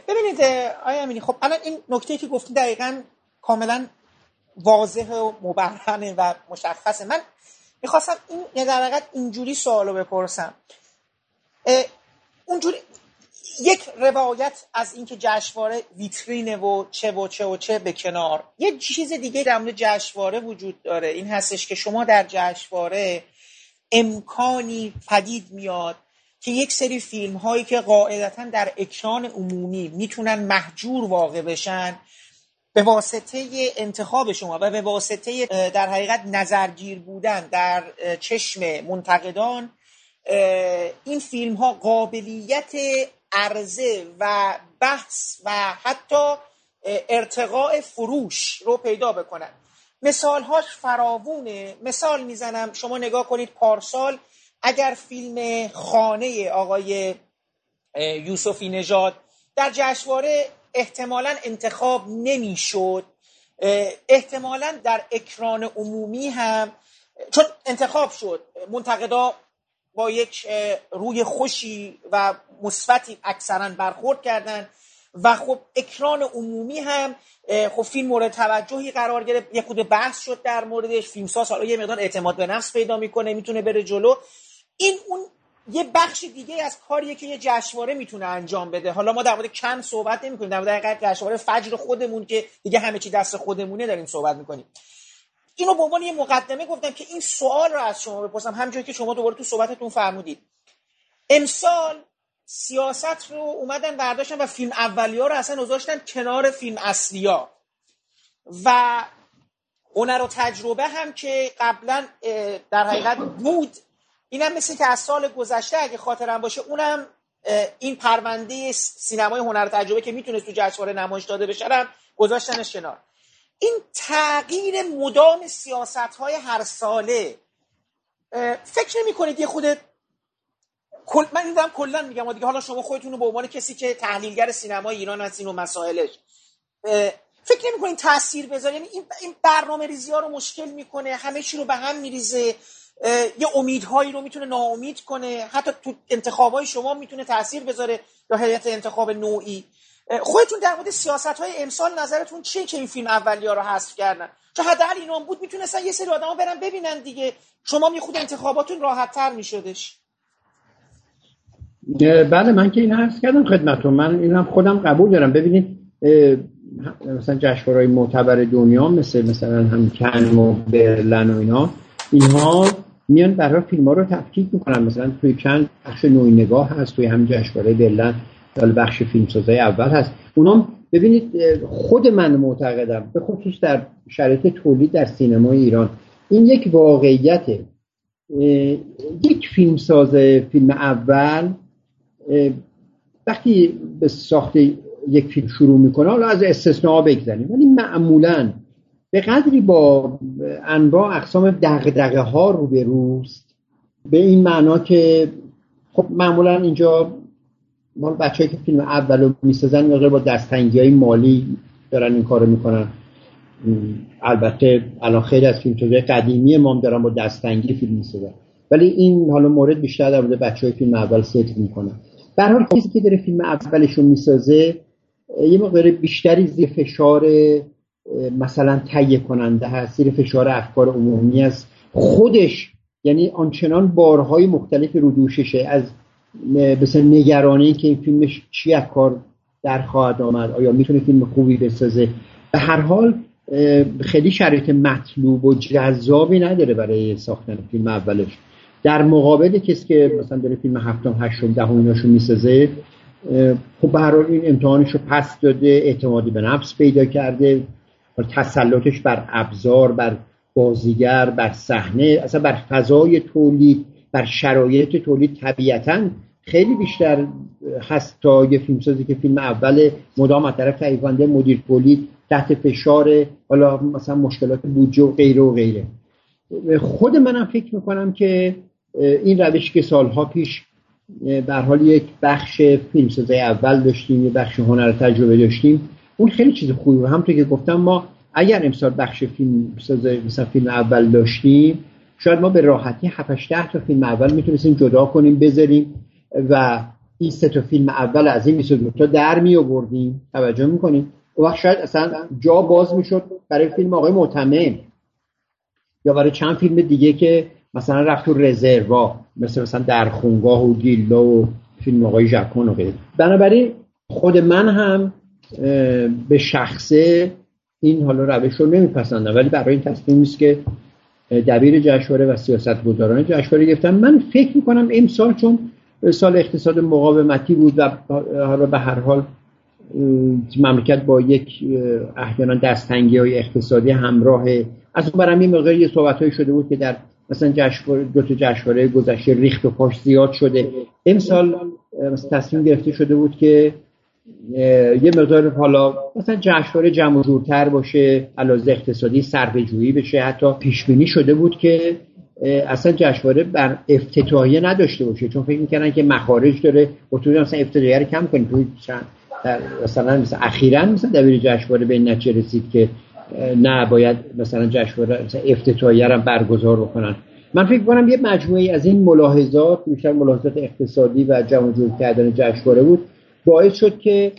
ببینید آیا امینی خب الان این نکته که گفتی دقیقا کاملا واضح و مبرهنه و مشخصه. من می‌خواستم این در حقیقت اینجوری سوالو بپرسم. اونجوری یک روایت از اینکه جشنواره ویترینه و چه و چه و چه به کنار. یه چیز دیگه در مورد جشنواره وجود داره. این هستش که شما در جشنواره امکانی پدید میاد که یک سری فیلم هایی که قاعدتا در اکران عمومی می‌تونن محجور واقع بشن به واسطه انتخاب شما و به واسطه در حقیقت نظرگیر بودن در چشم منتقدان این فیلم ها قابلیت عرضه و بحث و حتی ارتقاء فروش رو پیدا بکنن. مثال هاش فراوونه. مثال می‌زنم شما نگاه کنید پارسال اگر فیلم خانه آقای یوسفی نژاد در جشنواره احتمالا انتخاب نمی‌شد. احتمالا در اکران عمومی هم چون انتخاب شد. منتقدا با یک روی خوشی و مثبتی اکثرا برخورد کردن و خب اکران عمومی هم خب فیلم مورد توجهی قرار گرفت. یه خود بحث شد در موردش. فیلمساز حالا یه مقدار اعتماد به نفس پیدا می‌کنه می‌تونه بره جلو. این اون یه بخش دیگه از کاریه که یه جشنواره می‌تونه انجام بده. حالا ما در مورد کم صحبت نمی‌کنیم در مورد جشنواره فجر خودمون که دیگه همه چی دست خودمونه داریم صحبت می‌کنیم. اینو به عنوان یه مقدمه گفتم که این سوال رو از شما بپرسم همونجوری که شما دوباره تو صحبتتون فرمودید. امسال سیاست رو اومدن برداشتن و فیلم اولیا رو اصلا گذاشتن کنار فیلم اصلیا و هنر و تجربه هم که قبلا در حقیقت بود اینم مثل که از سال گذشته اگه خاطرم باشه اونم این پرونده سینمای هنر و تجربه که می‌تونست تو جشنواره نمایش داده بشه هم گذاشتنش کنار. این تغییر مدام سیاست های هر ساله فکر نمی کنید یه خود من این دارم کلا میگم دیگه حالا شما خودتون رو به عنوان کسی که تحلیلگر سینمای ایران هستین و مسائلش فکر نمی کنید تاثیر بذاره؟ یعنی این برنامه ریزی ها رو مشکل می‌کنه همه چی رو به هم میریزه. یه امیدهایی رو می‌تونه ناامید کنه. حتی تو انتخابای شما می‌تونه تاثیر بذاره یا هیئت انتخاب نوعی. خودتون در مورد سیاست های امسال نظرتون چیه که این فیلم اولیه رو حذف کردن؟ چون حداقل اینا بود می‌تونستن یه سری آدما برن ببینن دیگه. شما می خود انتخاباتون راحت تر میشدش بله من که این حرف کردم خدمتتون. من اینم خودم قبول دارم. ببینید مثلا جشنواره‌های معتبر دنیا مثل مثلا هم کن و برلن و اینا اینها میان برای فیلم ها رو تفکیک می‌کنن. مثلا توی چند بخش نوعی نگاه هست توی هم جشنواره برلن بخش فیلمسازای اول هست. اونام ببینید خود من معتقدم به خصوص در شرایط تولید در سینمای ایران این یک واقعیته یک فیلمساز فیلم اول وقتی به ساخت یک فیلم شروع می‌کنه حالا از استثناء بگذاریم ولی معمولا به قدری با انواع اقسام دغدغه ها روبروست به این معنا که خب معمولا اینجا ما بچه که فیلم اول رو می‌سازن مقدار با دستنگی های مالی دارن این کارو می‌کنن. البته الان خیلی از فیلم قدیمی ما هم دارن با دستنگی فیلم می‌سازن. ولی این حالا مورد بیشتر در مورد بچه های فیلم اول ست می‌کنن در حال کسی که داره فیلم اولش رو می‌سازه یه مقدار بیشتری زیر فشار مثلا تهیه کننده هست زیر فشار افکار عمومی است خودش یعنی آنچنان بارهای مختلف رو دوششه از مثل نگرانی که این فیلمش چی از کار در خواهد آمد آیا می‌تونه فیلم خوبی بسازه. به هر حال خیلی شرایط مطلوب و جذابی نداره برای ساختن فیلم اولش. در مقابل کسی که مثلا داره فیلم هفتم هشتم دهم ایناشو می‌سازه خب حال این امتحانش رو پس داده اعتمادی به نفس پیدا کرده. تسلطش بر ابزار بر بازیگر بر صحنه اصلا بر فضای تولید بر شرایط تولید طبیعتا خیلی بیشتر هست تا یه فیلمسازی که فیلم اول مدام از طرف تهیه‌کننده مدیر تولید تحت فشار حالا مثلا مشکلات بودجه و غیره و غیره. خود منم فکر می‌کنم که این روشی که سالها پیش در حال یک بخش فیلمسازی اول داشتیم یه بخش هنر تجربه داشتیم اون خیلی چیز خوبی و همونطور که گفتم ما اگر امسال بخش فیلم مثلا فیلم اول داشتیم شاید ما به راحتی 7 ده تا فیلم اول می‌تونستیم جدا کنیم بذاریم و این سه تا فیلم اول از این 22 تا در می آوردیم توجه می‌کنیم و وقت شاید اصلا جا باز می‌شد برای فیلم آقای معتمم یا برای چند فیلم دیگه که مثلا رفت تو رزروا مثل مثلا در خونگاه و دیلا و فیلم آقای ژاکون و غیره. بنابراین خود من هم به شخصه این حالا روش رو نمیپسندم ولی برای این تصمیم است که دبیر جشنواره و سیاست گذاران جشنواره گفتم من فکر می‌کنم امسال چون سال اقتصاد مقاومتی بود و حالا به هر حال مملکت با یک احیانا دستنگی های اقتصادی همراه از اون برم این یه صحبت شده بود که در مثلا جشنواره دو تا جشنواره گذشته ریخت و پاش زیاد شده. امسال تصمیم گرفته شده بود که یه مقدار حالا مثلا جشنواره جمع جورتر باشه علاوه اقتصادی جویی بشه. حتی پیش بینی شده بود که اصلا جشنواره بر افتتاحیه نداشته باشه. چون فکر می‌کنن که مخارج داره. تو مثلا افتتاحیه رو کم کنیم توی چند مثلا مثلا اخیرا مثلا دبیر جشنواره به نتیجه رسید که نه باید مثلا جشنواره مثلا افتتاحیه هم برگزار بکنن. من فکر کنم یه مجموعه از این ملاحظات بیشتر ملاحظات اقتصادی و جمع جور کردن جشنواره بود باعث شد که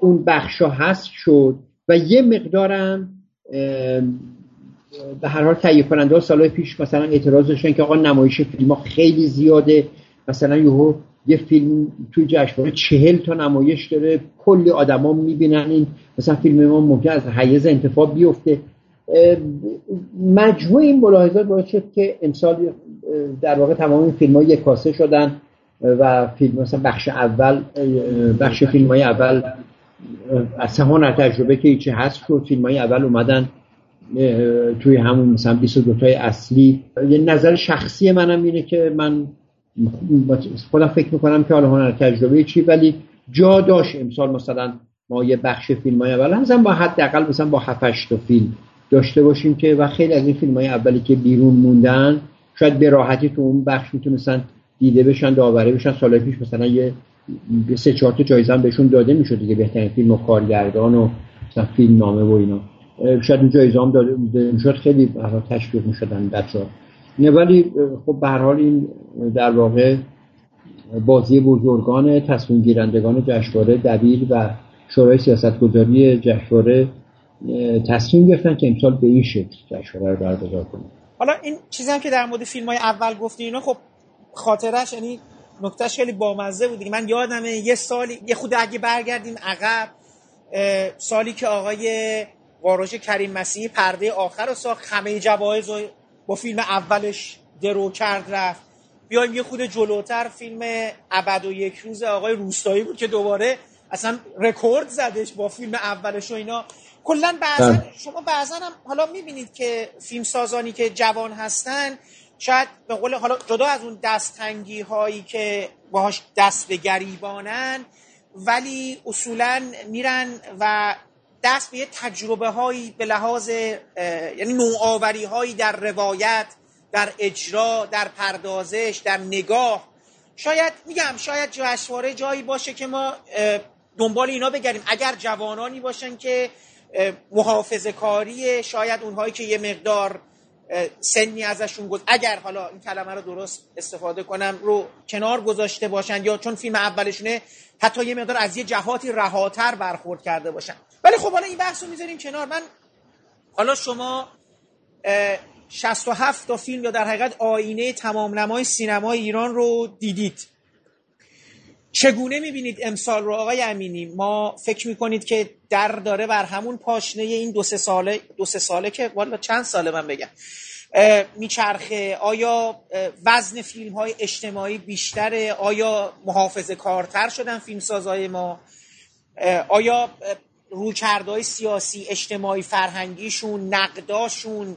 اون بخشا هست شد و یه مقدارم به هر حال تهیه کننده ها سالهای پیش مثلا اعتراض داشتن که آقا نمایش فیلم ها خیلی زیاده. مثلا یهو یه فیلم توی جشنواره چهل تا نمایش داره. کلی آدما می‌بینن این مثلا فیلم ما ممکن از حیز انتفاع بیفته. مجموع این ملاحظات باعث شد که امسال در واقع تمام این فیلم ها یک کاسه شدن. و فیلم مثلا بخش اول بخش فیلم های اول از هنر تجربه که چه هست شد. فیلم های اول اومدن توی همون مثلا 22 تای اصلی. یه نظر شخصی منم اینه که من خودم فکر می‌کنم که حالا هنر تجربه چی ولی جا داشت امسال مثلا ما یه بخش فیلم های اول مثلا با حداقل مثلا با 7 تا فیلم داشته باشیم که و خیلی از این فیلم های اولی که بیرون موندن شاید به راحتی تو اون بخش می‌تونستن دیده بشن داوری بشن. سال پیش مثلا یه سه چهار تا جایزه هم بهشون داده می‌شد دیگه بهترین فیلم و کارگردان و مثلا فیلم نامه و اینا. شاید اون جایزه هم داده می‌شد. خیلی تشویق می‌شدن بچه‌ها. ولی خب به حال این در واقع بازی بزرگان تصمیم گیرندگان جشنواره دبیر و شورای سیاستگذاری جشنواره تصمیم گرفتن که امسال به این شکل جشنواره رو برگزار کنن. حالا این چیزی هم که در مورد فیلم های اول گفتی اینا خب خاطرش یعنی نکتهش خیلی بامزه بود من یادمه یه سالی یه خود اگه برگردیم عقب سالی که آقای واروژ کریم مسیحی پرده آخر رو ساخت همه جوایز رو با فیلم اولش درو کرد رفت. بیایم یه خود جلوتر فیلم ابد و یک روز آقای روستایی بود که دوباره اصلا رکورد زدش با فیلم اولش و اینا. کلا بعضا بله. شما بعضا هم حالا می‌بینید که فیلم سازانی که جوان هستن شاید به قول حالا جدا از اون دستتنگی هایی که باهاش دست به گریبانن ولی اصولا میرن و دست به یه تجربه هایی به لحاظ یعنی نوآوری هایی در روایت در اجرا در پردازش در نگاه. شاید میگم شاید جشنواره جایی باشه که ما دنبال اینا بگردیم. اگر جوانانی باشن که محافظه کاری شاید اونهایی که یه مقدار سنی ازشون گذ... اگر حالا این کلمه رو درست استفاده کنم رو کنار گذاشته باشن یا چون فیلم اولشونه حتی یه مقدار از یه جهاتی رهاتر برخورد کرده باشن. ولی خب حالا این بحث رو می‌ذاریم کنار. من حالا شما 67 تا فیلم یا در حقیقت آینه تمام نمای سینمای ایران رو دیدید. چگونه می‌بینید امسال رو آقای امینی؟ ما فکر می‌کنید که در داره بر همون پاشنه این دو سه ساله دو سه ساله که والا چند ساله من بگم میچرخه. آیا وزن فیلم های اجتماعی بیشتره؟ آیا محافظه کارتر شدن فیلم سازای ما آیا رویکردهای سیاسی اجتماعی فرهنگیشون نقداشون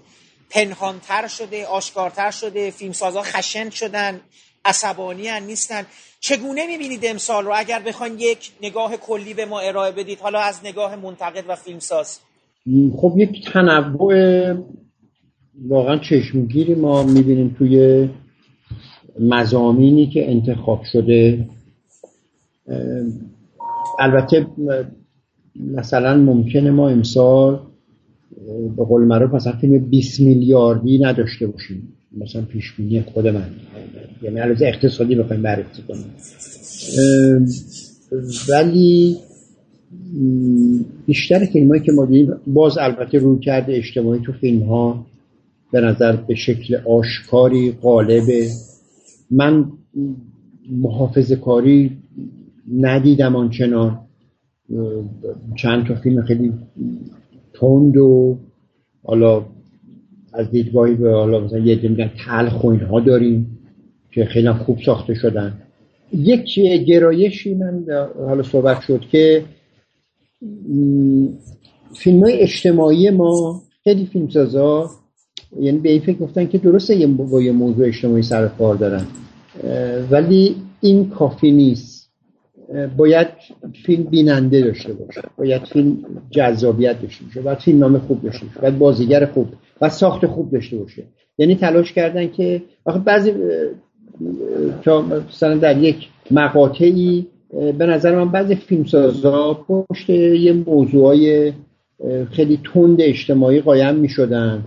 پنهانتر شده آشکارتر شده فیلمسازا خشن شدن عصبانی هن نیستن؟ چگونه می‌بینید امسال رو؟ اگر بخواین یک نگاه کلی به ما ارائه بدید حالا از نگاه منتقد و فیلمساز. خب یک تنوع واقعا چشمگیری ما می‌بینیم توی مزامینی که انتخاب شده. البته مثلا ممکنه ما امسال به قول معروف مثلا فیلم 20 میلیاردی نداشته باشیم. مثلا پیش بینی خود من. یعنی علاوه اقتصادی بخوایم بررسی کنیم. ولی بیشتر فیلم که ما دیدیم باز البته روی کرده اجتماعی تو فیلم ها به نظر به شکل آشکاری قالبه من محافظ کاری ندیدم آنچنان. چند تا فیلم خیلی تند و حالا از دیدگاهی به حالا مثلا یه میگن تلخ و اینها داریم که خیلی خوب ساخته شدن. یک گرایشی من حالا صحبت شد که فیلم های اجتماعی ما خیلی فیلمسازا یعنی به این فکر گفتن که درسته یه با یه موضوع اجتماعی سر کار دارن ولی این کافی نیست. باید فیلم بیننده داشته باشه. باید فیلم جذابیت داشته باشه باید فیلم نام خوب داشته باشه. باید بازیگر خوب و ساخت خوب داشته باشه. یعنی تلاش کردن که آخه بعضی تا مثلا در یک مقاطعی به نظر من بعضی فیلمسازا پشت یه موضوعای خیلی تند اجتماعی قایم می شدن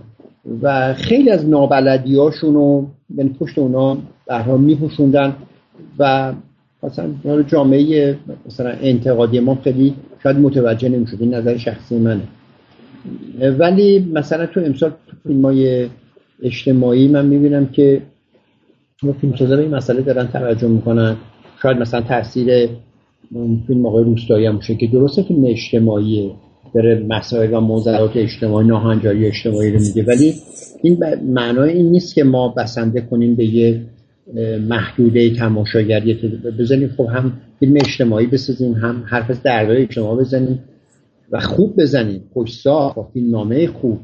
و خیلی از نابلدی هاشون رو یعنی پشت اونا برها می و مثلا جامعه مثلا انتقادی ما خیلی شاید متوجه نمی‌شد. این نظر شخصی منه. ولی مثلا تو امسال تو فیلم های اجتماعی من می‌بینم که فیلم به این مسئله دارن توجه می‌کنن. شاید مثلا تاثیر فیلم آقای روستایی هم که درسته فیلم اجتماعیه داره مسائل و موضوعات اجتماعی ناهنجاری اجتماعی رو میگه. ولی این معنای این نیست که ما بسنده کنیم به یه محدوده تماشاگری بزنیم. خب هم فیلم اجتماعی بسازیم هم حرف از دردهای اجتماعی بزنیم و خوب بزنیم. خوشساخت با فیلم نامه خوب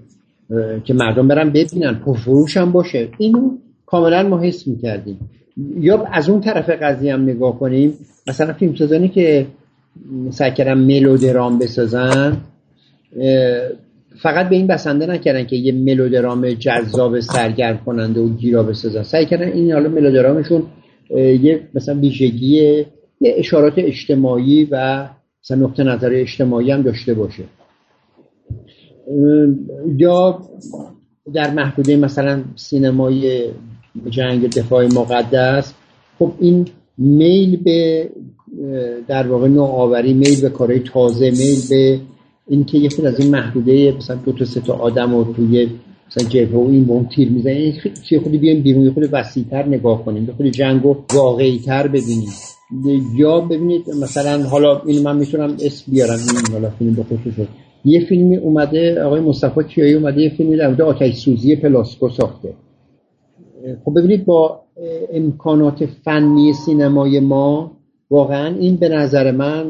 که مردم برن ببینن. پرفروش هم باشه. اینو کاملا ما حس می‌کردیم. یا از اون طرف قضیه هم نگاه کنیم. مثلا فیلم سازانی که سعی کردن ملودرام بسازن فقط به این بسنده نکردن که یه ملودرام جذاب سرگرم کننده و گیرا بسازن. سعی کردن این حالا ملودرامشون یه مثلا ویژگی یه اشارات اجتماعی و مثلا نقطه نظر اجتماعی هم داشته باشه. یا در محدوده مثلا سینمای جنگ دفاع مقدس خب این میل به در واقع نوآوری میل به کارهای تازه میل به اینکه یه خود از این محدوده مثلا دو تا سه تا آدم رو توی مثلا جبهه و این اون تیر می‌زنه این چه خودی بیایم بیرون یه خود وسیعتر نگاه کنیم به خود جنگ رو واقعی تر ببینیم. یا ببینید مثلا حالا این من می‌تونم اسم بیارم این حالا فیلم به خصوص یه فیلمی اومده آقای مصطفی کیایی اومده یه فیلمی در آتش سوزی پلاسکو ساخته. خب ببینید با امکانات فنی سینمای ما واقعا این به نظر من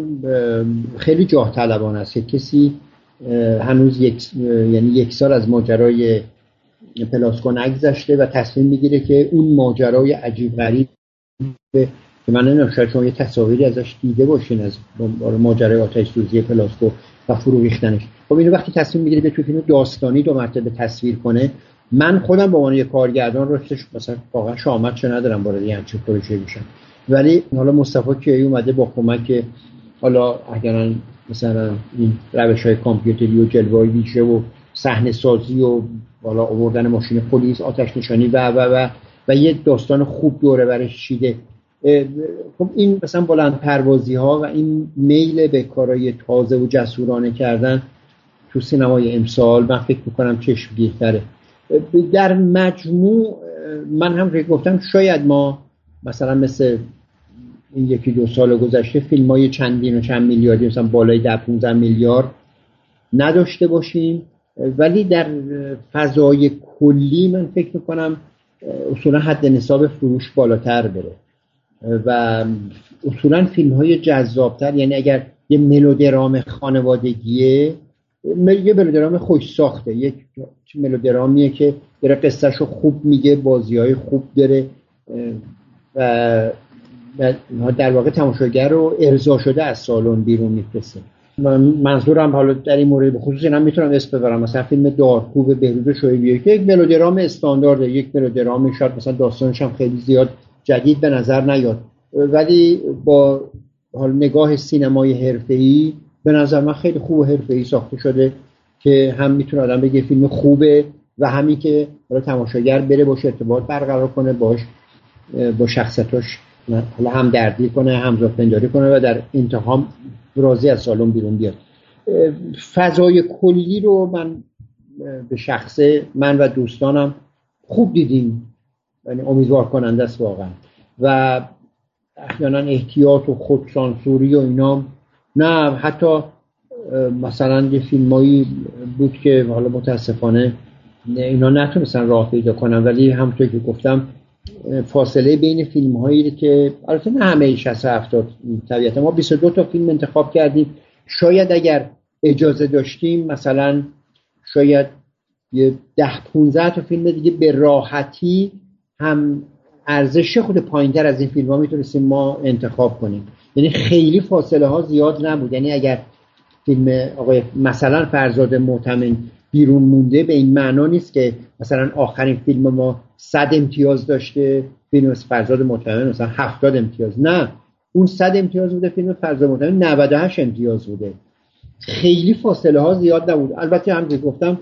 خیلی جاه طلبان است. که کسی هنوز یک یعنی یک سال از ماجرای پلاسکو نگذشته و تصمیم می‌گیره که اون ماجرای عجیب غریب که من نمی‌دونم شاید شما یه تصاویری ازش دیده باشین از ماجرای آتش سوزی پلاسکو و فرو ریختنش. خب اینو وقتی تصمیم می‌گیره به تو داستانی دو مرتبه تصویر کنه من خودم به عنوان یه کارگردان رو مثلا واقعا شامت چه ندارم وارد همچین پروژه بشم. ولی حالا مصطفی کیایی اومده با کمک حالا اگر مثلا این روش های کامپیوتری و جلوه ویژه و صحنه سازی و حالا آوردن ماشین پلیس آتش نشانی و و و و یه داستان خوب دوره برش چیده. خب این مثلا بلند پروازی ها و این میل به کارهای تازه و جسورانه کردن تو سینمای امسال من فکر می‌کنم چشمگیرتره در مجموع من هم گفتم شاید ما مثلا مثل این یکی دو سال گذشته فیلم های چندین و چند میلیاردی مثلا بالای ده 15 میلیارد نداشته باشیم. ولی در فضای کلی من فکر می‌کنم اصولا حد نصاب فروش بالاتر بره. و اصولا فیلم های جذابتر یعنی اگر یه ملودرام خانوادگیه یه ملودرام خوش ساخته. یک ملودرامیه که داره قصهش رو خوب میگه بازی های خوب داره و در واقع تماشاگر رو ارضا شده از سالن بیرون میفرسته منظورم حالا در این مورد بخصوص اینا می‌تونم اسم ببرم. مثلا فیلم دارکوب بهروز شعیبی که یک ملودرام استاندارده یک ملودرام شاید مثلا داستانش هم خیلی زیاد جدید به نظر نیاد. ولی با حال نگاه سینمای حرفه‌ای به نظر من خیلی خوب و حرفه‌ای ساخته شده که هم می‌تونه آدم بگه فیلم خوبه و همین که حالا تماشاگر بره باشه ارتباط برقرار کنه باش با شخصیتاش. حالا هم دردی کنه هم پنداری کنه و در انتهام راضی از سالن بیرون بیاد. فضای کلی رو من به شخصه من و دوستانم خوب دیدیم. یعنی امیدوار کننده است واقعا. و احیانا احتیاط و خودسانسوری و اینا نه حتی مثلا یه فیلمایی بود که حالا متاسفانه اینا نتونستن راه پیدا کنن ولی همونطور که گفتم فاصله بین فیلم هایی که البته نه همه 60 70 طبیعتا. ما 22 تا فیلم انتخاب کردیم. شاید اگر اجازه داشتیم مثلا شاید یه ده 15 تا فیلم دیگه به راحتی هم ارزش خود پایینتر از این فیلم ها می‌تونستیم ما انتخاب کنیم. یعنی خیلی فاصله ها زیاد نبود. یعنی اگر فیلم آقای مثلا فرزاد معتمن بیرون مونده به این معنا نیست که مثلا آخرین فیلم ما صد امتیاز داشته فیلم فرزاد معتمن مثلا هفتاد امتیاز. نه. اون 100 امتیاز بوده فیلم فرض محتمی 98 امتیاز بوده. خیلی فاصله ها زیاد نبود. البته هم گفتم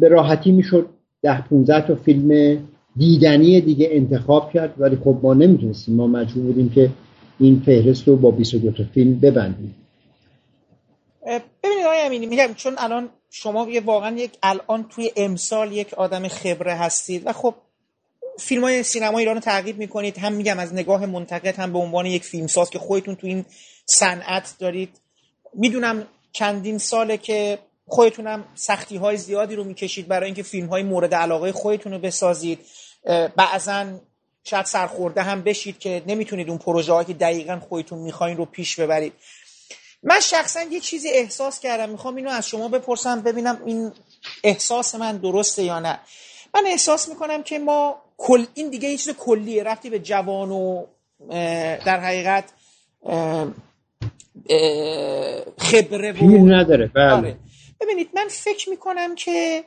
به راحتی می‌شد ده 15 تا فیلم دیدنی دیگه انتخاب کرد. ولی خب ما نمی‌تونستیم. ما مجبور بودیم که این فهرست رو با 22 تا فیلم ببندیم. ببینید آقای امینی میگم چون الان شما یه واقعا یک الان توی امسال یک آدم خبره هستید. و خب فیلم های سینما ایران رو تعقیب می‌کنید. هم میگم از نگاه منتقد هم به عنوان یک فیلمساز که خودتون تو این صنعت دارید. می‌دونم چندین ساله که خودتونم سختی های زیادی رو می‌کشید برای اینکه فیلم های مورد علاقه خودتون رو بسازید. بعضا شاید سرخورده هم بشید که نمی‌تونید اون پروژه که دقیقا خودتون می‌خواین رو پیش ببرید. من شخصا یه چیزی احساس کردم. می‌خوام اینو از شما بپرسم ببینم این احساس من درسته یا نه. من احساس می‌کنم که ما کل این دیگه یه چیز کلیه رفتی به جوان و در حقیقت خبره و نداره بله. آره. ببینید من فکر می‌کنم که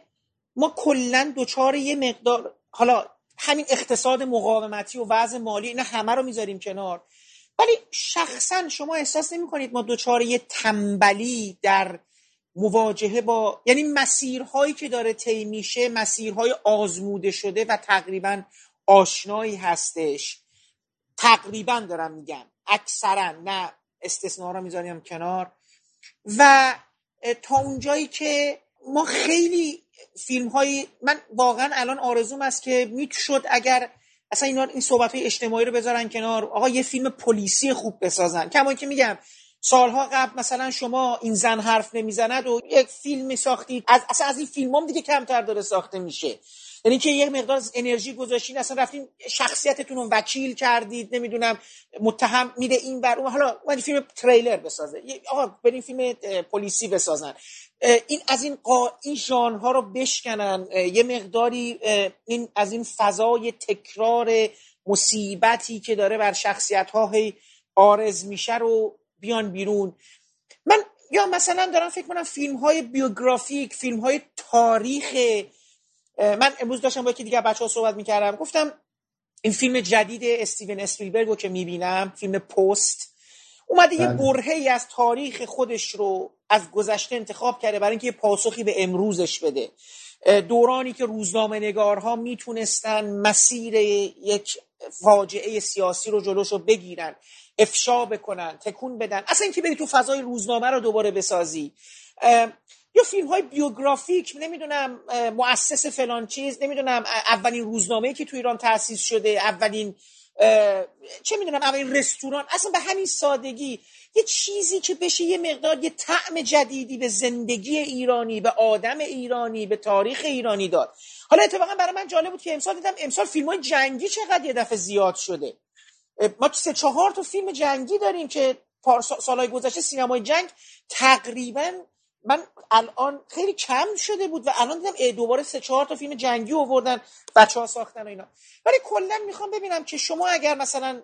ما کلا دوچار یه مقدار حالا همین اقتصاد مقاومتی و وضع مالی اینا همه رو می‌ذاریم کنار ولی شخصا شما احساس نمی کنید ما دوچار یه تنبلی در مواجهه با یعنی مسیرهایی که داره طی میشه مسیرهای آزموده شده و تقریبا آشنایی هستش. تقریبا دارم میگم. اکثرا نه استثنا رو می‌ذاریم کنار. و تا اونجایی که ما خیلی فیلم های من واقعا الان آرزوم است که می‌شد اگر اصلا اینا این صحبت های اجتماعی رو بذارن کنار آقا یه فیلم پلیسی خوب بسازن. کما که میگم سالها قبل مثلا شما این زن حرف نمی‌زند و یک فیلم ساختید از اصلا از این فیلم هم دیگه کمتر داره ساخته میشه. یعنی که یه مقدار انرژی گذاشتین اصلا رفتین شخصیتتون رو وکیل کردید نمی‌دونم متهم میده این بر اون. حالا من فیلم تریلر بسازه. آقا بریم فیلم پلیسی بسازن. این از این قا... این ژانرها رو بشکنن. یه مقداری این از این فضای تکرار مصیبتی که داره بر شخصیت ها آرز میشه رو بیان بیرون. من یا مثلا دارم فکر کنم فیلم های بیوگرافیک فیلم های تاریخ من امروز داشتم با یکی دیگه بچه ها صحبت می‌کردم گفتم این فیلم جدید استیون اسپیلبرگ رو که می‌بینم فیلم پست اومده یه بله. برهه از تاریخ خودش رو از گذشته انتخاب کرده برای اینکه یه پاسخی به امروزش بده. دورانی که روزنامه نگارها می‌تونستن مسیر یک فاجعه سیاسی رو جلوش رو بگیرن. افشا بکنن تکون بدن. اصلا اینکه بری تو فضای روزنامه رو دوباره بسازی. یا فیلم های بیوگرافیک نمی‌دونم مؤسس فلان چیز نمی‌دونم اولین روزنامه که تو ایران تاسیس شده اولین چه می‌دونم اولین رستوران. اصلا به همین سادگی یه چیزی که بشه یه مقدار یه طعم جدیدی به زندگی ایرانی به آدم ایرانی به تاریخ ایرانی داد. حالا اتفاقا برای من جالب بود که امسال دیدم امسال فیلم های جنگی چقدر یه دفعه زیاد شده. ما سه چهار تا فیلم جنگی داریم که سالهای گذشته سینمای جنگ تقریبا من الان خیلی کم شده بود و الان دیدم دوباره سه چهار تا فیلم جنگی آوردن بچه ها ساختن و اینا. ولی کلا می‌خوام ببینم که شما اگر مثلا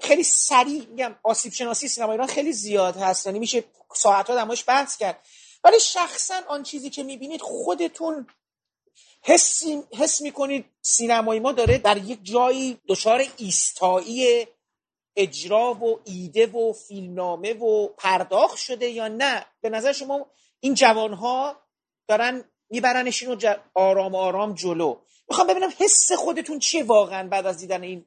خیلی سریع میگم آسیب شناسی سینما ایران خیلی زیاد هست یعنی میشه ساعت ها دماش بحث کرد. ولی شخصا آن چیزی که می‌بینید خودتون حسی حس می‌کنید سینمای ما داره در یک جایی دچار ایستایی اجرا و ایده و فیلمنامه و پرداخت شده یا نه به نظر شما این جوانها دارن میبرنش رو آرام آرام جلو. می‌خوام ببینم حس خودتون چیه واقعا بعد از دیدن این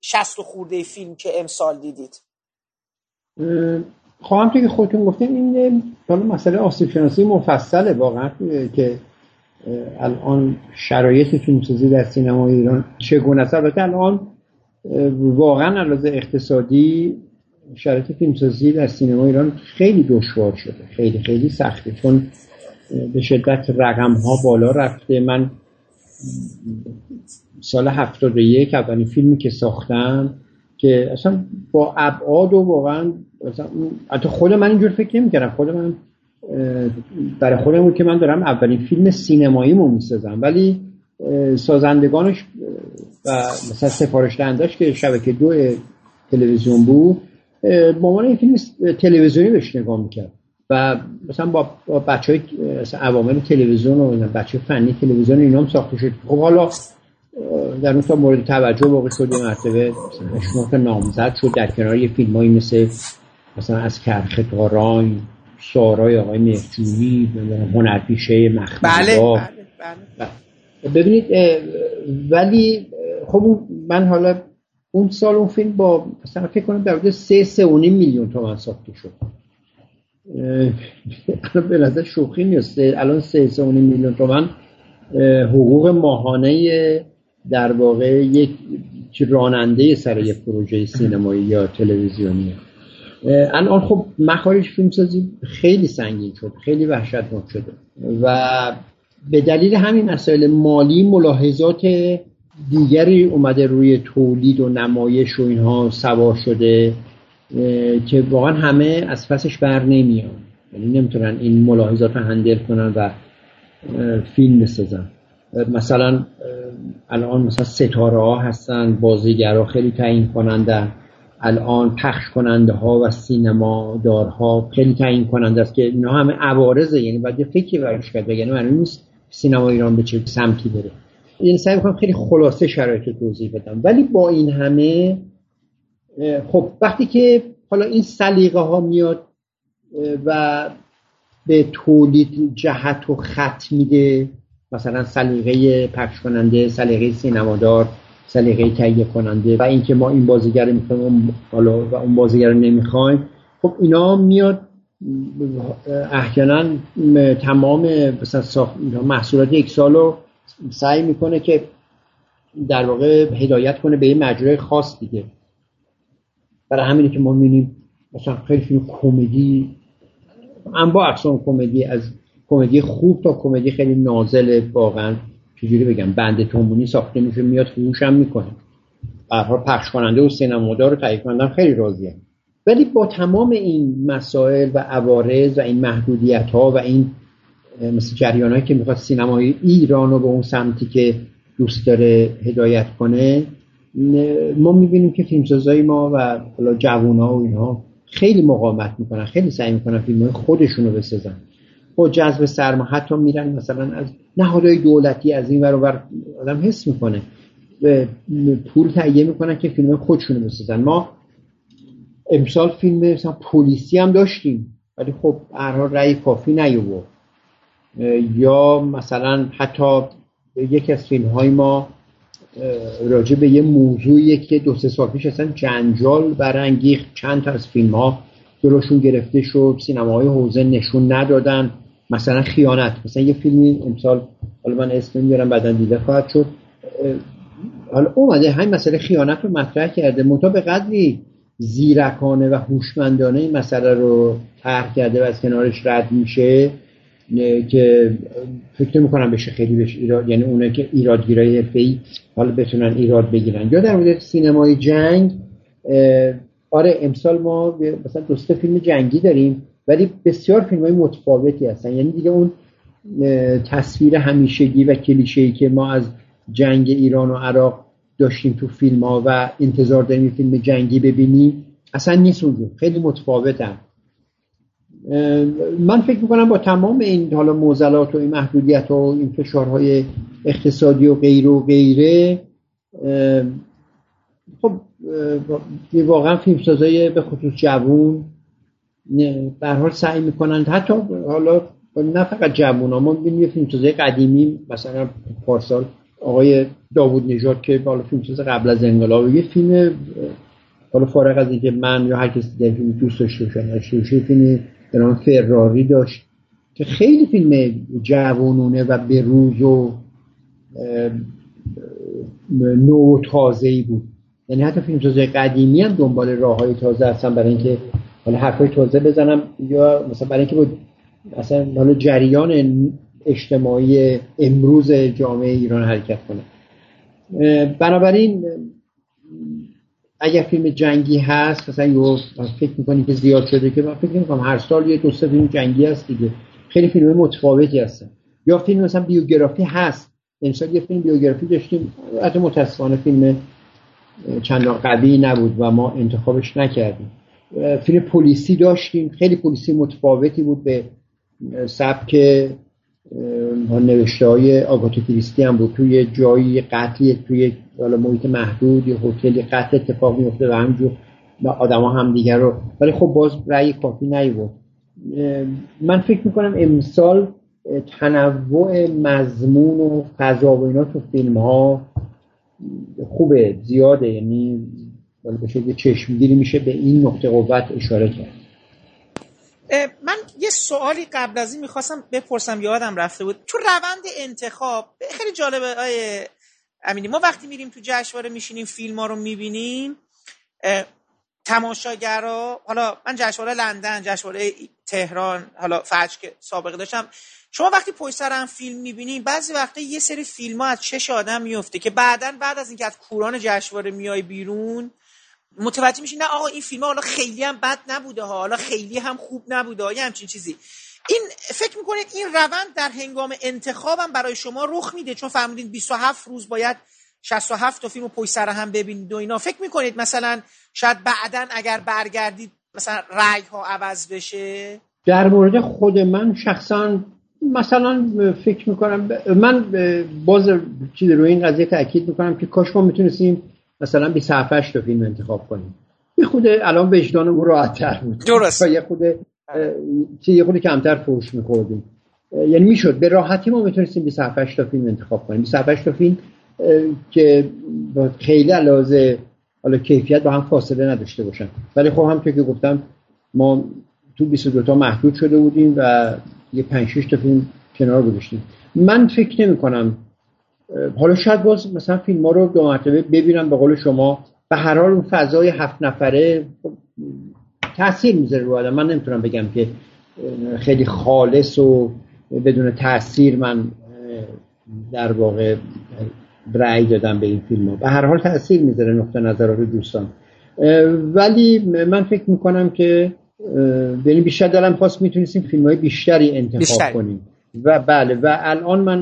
شست و خورده فیلم که امسال دیدید. خواهم که خودتون گفتیم این حالا مسئله آسیب شناسی مفصله واقعا که الان شرایط فیلمسازی در سینما ایران چگونه است؟ البته الان واقعا علاوه اقتصادی شرایط فیلمسازی در سینما ایران خیلی دشوار شده. خیلی خیلی سخته. چون به شدت رقم ها بالا رفته. من سال 71 اولین فیلمی که ساختم که اصلا با ابعاد و واقعا حتی خود من اینجور فکر نمی کردم خود من برای خودم بود که من دارم اولین فیلم سینمایی مو می‌سازم. ولی سازندگانش و مثلا سفارش دهندش که شبکه دو تلویزیون بود با عنوان این فیلم تلویزیونی بهش نگاه می‌کرد. و مثلا با, بچه های عوامل تلویزیون و بچه فنی تلویزیون اینا هم ساخته شد. خب حالا در اون مورد توجه واقع شد یه مرتبه شما نامزد شد. در کنار یه فیلم هایی مثل مثلا از کرخ تاران سارای آقای مهجونی هنرپیشه مخمل بله, بله, بله. ببینید ولی خب من حالا اون سال اون فیلم با مثلا فکر کنم در سه سه و نیم میلیون تومن ساخته شد. الان به نظر شوخی نیست. الان سه سه و نیم میلیون تومن حقوق ماهانه در واقع یک راننده سر یک پروژه سینمایی یا تلویزیونی. الان خب مخارج فیلمسازی خیلی سنگین شد خیلی وحشتناک شده. و به دلیل همین مسائل مالی ملاحظات دیگری اومده روی تولید و نمایش و اینها سوار شده که واقعا همه از پسش بر نمیان. یعنی نمی‌تونن این ملاحظات رو هندل کنن و فیلم بسازن. مثلا الان مثلا ستاره ها هستن بازیگرها خیلی تعیین کننده الان پخش کننده ها و سینما دارها خیلی تعیین کننده است که اینا همه عوارضه یعنی باید فکری براش کرد یعنی معلوم نیست سینما ایران به چه سمتی بره. این سعی می‌کنم خیلی خلاصه شرایط توضیح بدم. ولی با این همه خب وقتی که حالا این سلیقه ها میاد و به تولید جهت و خط میده مثلا سلیقه پخش کننده سلیقه سینمادار سلیقه تهیه کننده و اینکه ما این بازیگر می‌خوایم حالا و اون بازیگر رو نمی‌خوایم خب اینا میاد احیانا تمام مثلا محصولات یک سال رو سعی می‌کنه که در واقع هدایت کنه به یه مجرای خاص دیگه. برای همینه که ما می‌بینیم مثلا خیلی فیلم کمدی انواع اقسام کمدی از کمدی خوب تا کمدی خیلی نازل واقعا. چجوری بگم؟ بند تومونی ساخته میشه میاد فروش هم می‌کنه. برها پخش کننده و سینمادار رو تهیه کننده خیلی راضیه. ولی با تمام این مسائل و عوارض و این محدودیت ها و این مثل جریان هایی که می‌خواد سینمای ایران رو به اون سمتی که دوست داره هدایت کنه ما می‌بینیم که فیلمسازای ما و جوون ها و اینها خیلی مقاومت می‌کنن خیلی سعی می‌کنن فیلم های خودشون رو بسازن. با جذب سرما حتی میرن مثلا از نهادهای دولتی از این ور آدم حس می‌کنه. پول تهیه می‌کنن که فیلم خودشونو بسازن. ما امسال فیلم مثلا پلیسی هم داشتیم ولی خب هر رأی کافی نیوورد یا مثلا حتی یکی از فیلم های ما راجع به یه موضوعی که دو سه سال پیش اصلا جنجال برانگیخت. چند تا از فیلم ها جلوشون گرفته شد سینماهای حوزه نشون ندادن. مثلا خیانت مثلا یه فیلمی امسال حالا من اسم میارم بعدا دیده خواهد شد. حالا اومده همین مسئله خیانت رو مطرح کرده. منتها به قدری زیرکانه و هوشمندانه این مسئله رو طرح کرده و از کنارش رد میشه که فکر می‌کنم بشه خیلی بشه ایراد یعنی اونه که ایرادگیرای حرفه‌ای حالا بتونن ایراد بگیرن. یا در مورد سینمای جنگ آره امسال ما مثلا دوسته فیلم جنگی داریم ولی بسیار فیلم های متفاوتی هستن. یعنی دیگه اون تصویر همیشگی و کلیشه‌ای که ما از جنگ ایران و عراق داشتیم تو فیلم ها و انتظار داریم فیلم جنگی ببینیم. اصلا نیست اونجور خیلی متفاوتن من فکر می‌کنم با تمام این حالا موزلات و این محدودیت و این فشارهای اقتصادی و غیر و غیره خب واقعا فیلمسازای به خصوص جوون به حال سعی می‌کنن. حتی حالا نه فقط جوون ها ما ببینیم یه فیلمسازای قدیمی مثلا پارسال آقای داوود نژاد که بالا فیلمساز قبل از انقلاب یه فیلم حالا فارغ از اینکه من یا هر کسی دیگه فیلم دوست داشته باشه فیلم به نام فراری داشت که خیلی فیلم جوانونه و به روز و نو تازه ای بود. یعنی حتی فیلمسازای قدیمی هم دنبال راه های تازه هستن برای اینکه حالا حرفای تازه بزنم یا مثلا برای اینکه با حالا جریان اجتماعی امروز جامعه ایران حرکت کنه. بنابراین اگر فیلم جنگی هست مثلا یو فکر می‌کنی که زیاد شده که من فکر می‌کنم هر سال یه دو فیلم جنگی هست دیگه. خیلی فیلم متفاوتی هستن. یا فیلم مثلا بیوگرافی هست. امسال یه فیلم بیوگرافی داشتیم. حتی متاسفانه فیلم چندان قوی نبود و ما انتخابش نکردیم. فیلم پلیسی داشتیم. خیلی پلیسی متفاوتی بود به سبک نوشته های آگاتو کریستی هم بود. توی جایی قتلی توی حالا محیط محدود یه هتلی قتل اتفاق میفته و همینجور آدما هم دیگر رو ولی خب باز رأی کافی نیورد. من فکر می‌کنم امسال تنوع مضمون و فضا و اینا تو فیلم ها خوبه زیاده. یعنی به شکل چشمگیری میشه به این نقطه قوت اشاره کرد. من یه سوالی قبل از این می‌خواستم بپرسم یادم رفته بود. تو روند انتخاب خیلی جالبه آیه امینی ما وقتی میریم تو جشنواره میشینیم فیلم ها رو می‌بینیم تماشاگرا حالا من جشنواره لندن جشنواره تهران حالا فجر که سابقه داشتم شما وقتی پشت سر هم فیلم می‌بینیم بعضی وقتا یه سری فیلم ها از چش آدم میفته که بعدا بعد از اینکه از کوران جشنواره میای بیرون متوجه میشی؟ نه آقا این فیلم حالا خیلی هم بد نبوده ها. حالا خیلی هم خوب نبوده یه همچین چیزی. این فکر می‌کنید این روند در هنگام انتخابم برای شما رخ میده؟ چون فهمیدین 27 روز باید 67 تا فیلم رو پشت سر هم ببینید و اینا. فکر می‌کنید مثلا شاید بعدا اگر برگردید مثلا رأی ها عوض بشه؟ در مورد خود من شخصا مثلا فکر می‌کنم من باز چیز روی این قضیه تاکید می‌کنم که کاش ما می‌تونستیم مثلا 27 تا فیلم انتخاب کنیم. یه خود الان وجدانمون راحت‌تر بود. درست. یه خود یه خود کمتر فوش میخوردیم. یعنی می‌شد. به راحتی ما می‌تونستیم 27 تا فیلم انتخاب کنیم. 27 تا فیلم که خیلی علاوه حالا کیفیت با هم فاصله نداشته باشن. ولی خب هم که گفتم ما تو 22 تا محدود شده بودیم و یه 5 6 تا فیلم کنار گذاشتیم. من فکر نمی کنم حالا شاید باز مثلا فیلم ها رو دو مرتبه ببینم به قول شما به هر حال اون فضای هفت نفره تاثیر می‌ذاره رو آدم. من نمی‌تونم بگم که خیلی خالص و بدون تاثیر من در واقع رأی دادم به این فیلم ها. به هر حال تاثیر می‌ذاره نقطه نظرات دوستان. ولی من فکر می‌کنم که یعنی بیشتر دلم خواست می‌تونستیم فیلم های بیشتری انتخاب بیشتر. کنیم. و بله و الان من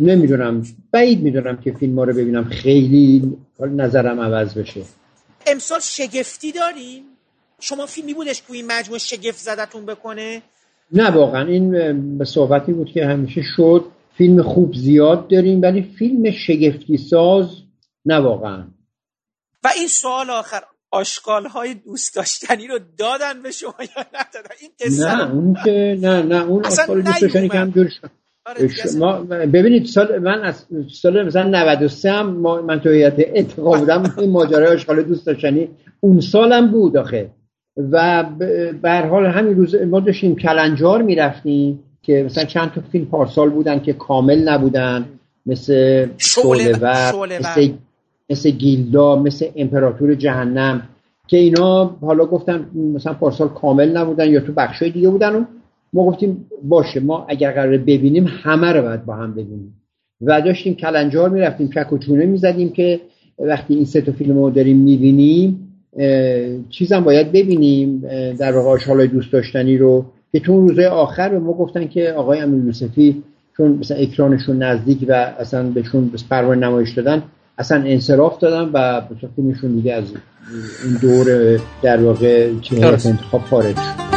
نمی‌دونم بعید می‌دونم که فیلم ها رو ببینم. خیلی نظرم عوض بشه. امسال شگفتی داریم؟ شما فیلمی بودش که این مجموعه شگفت زدتون بکنه؟ نه واقعا. این به صحبتی بود که همیشه شد. فیلم خوب زیاد داریم ولی فیلم شگفتی ساز نه واقعا. و این سوال آخر. آشکال های دوست داشتنی رو دادن به شما یا ندادن؟ این نه اون که نه نه اون آشکال دوست داشتنی که هم آره ما ببینید سال من از سال مثلا 93 هم من تو هیئت انتخاب بودم این ماجرای آشغال دوست داشتنی اون سالم بود آخه. و به حال همین روز ما داشتیم کلنجار می‌رفتیم که مثلا چند تا فیلم پارسال بودن که کامل نبودن مثل شعله مثل, مثل گیلدا مثل امپراتور جهنم که اینا حالا گفتن مثلا پارسال کامل نبودن یا تو بخشای دیگه بودن و ما گفتیم باشه ما اگر قراره ببینیم همه رو باید با هم ببینیم. و داشتیم کلنجار می‌رفتیم چک و چونه می‌زدیم که وقتی این سه تا فیلم رو داریم می‌بینیم چیزم باید ببینیم در واقع آشغالای دوست داشتنی رو. که تو روزهای آخر به ما گفتن که آقای امیر یوسفی چون مثلا اکرانشون نزدیک و اصلا بهشون پروانه نمایش دادن اصلا انصراف دادن و فیلمشون دیگه از این دور در واقع انتخاب خارج شد.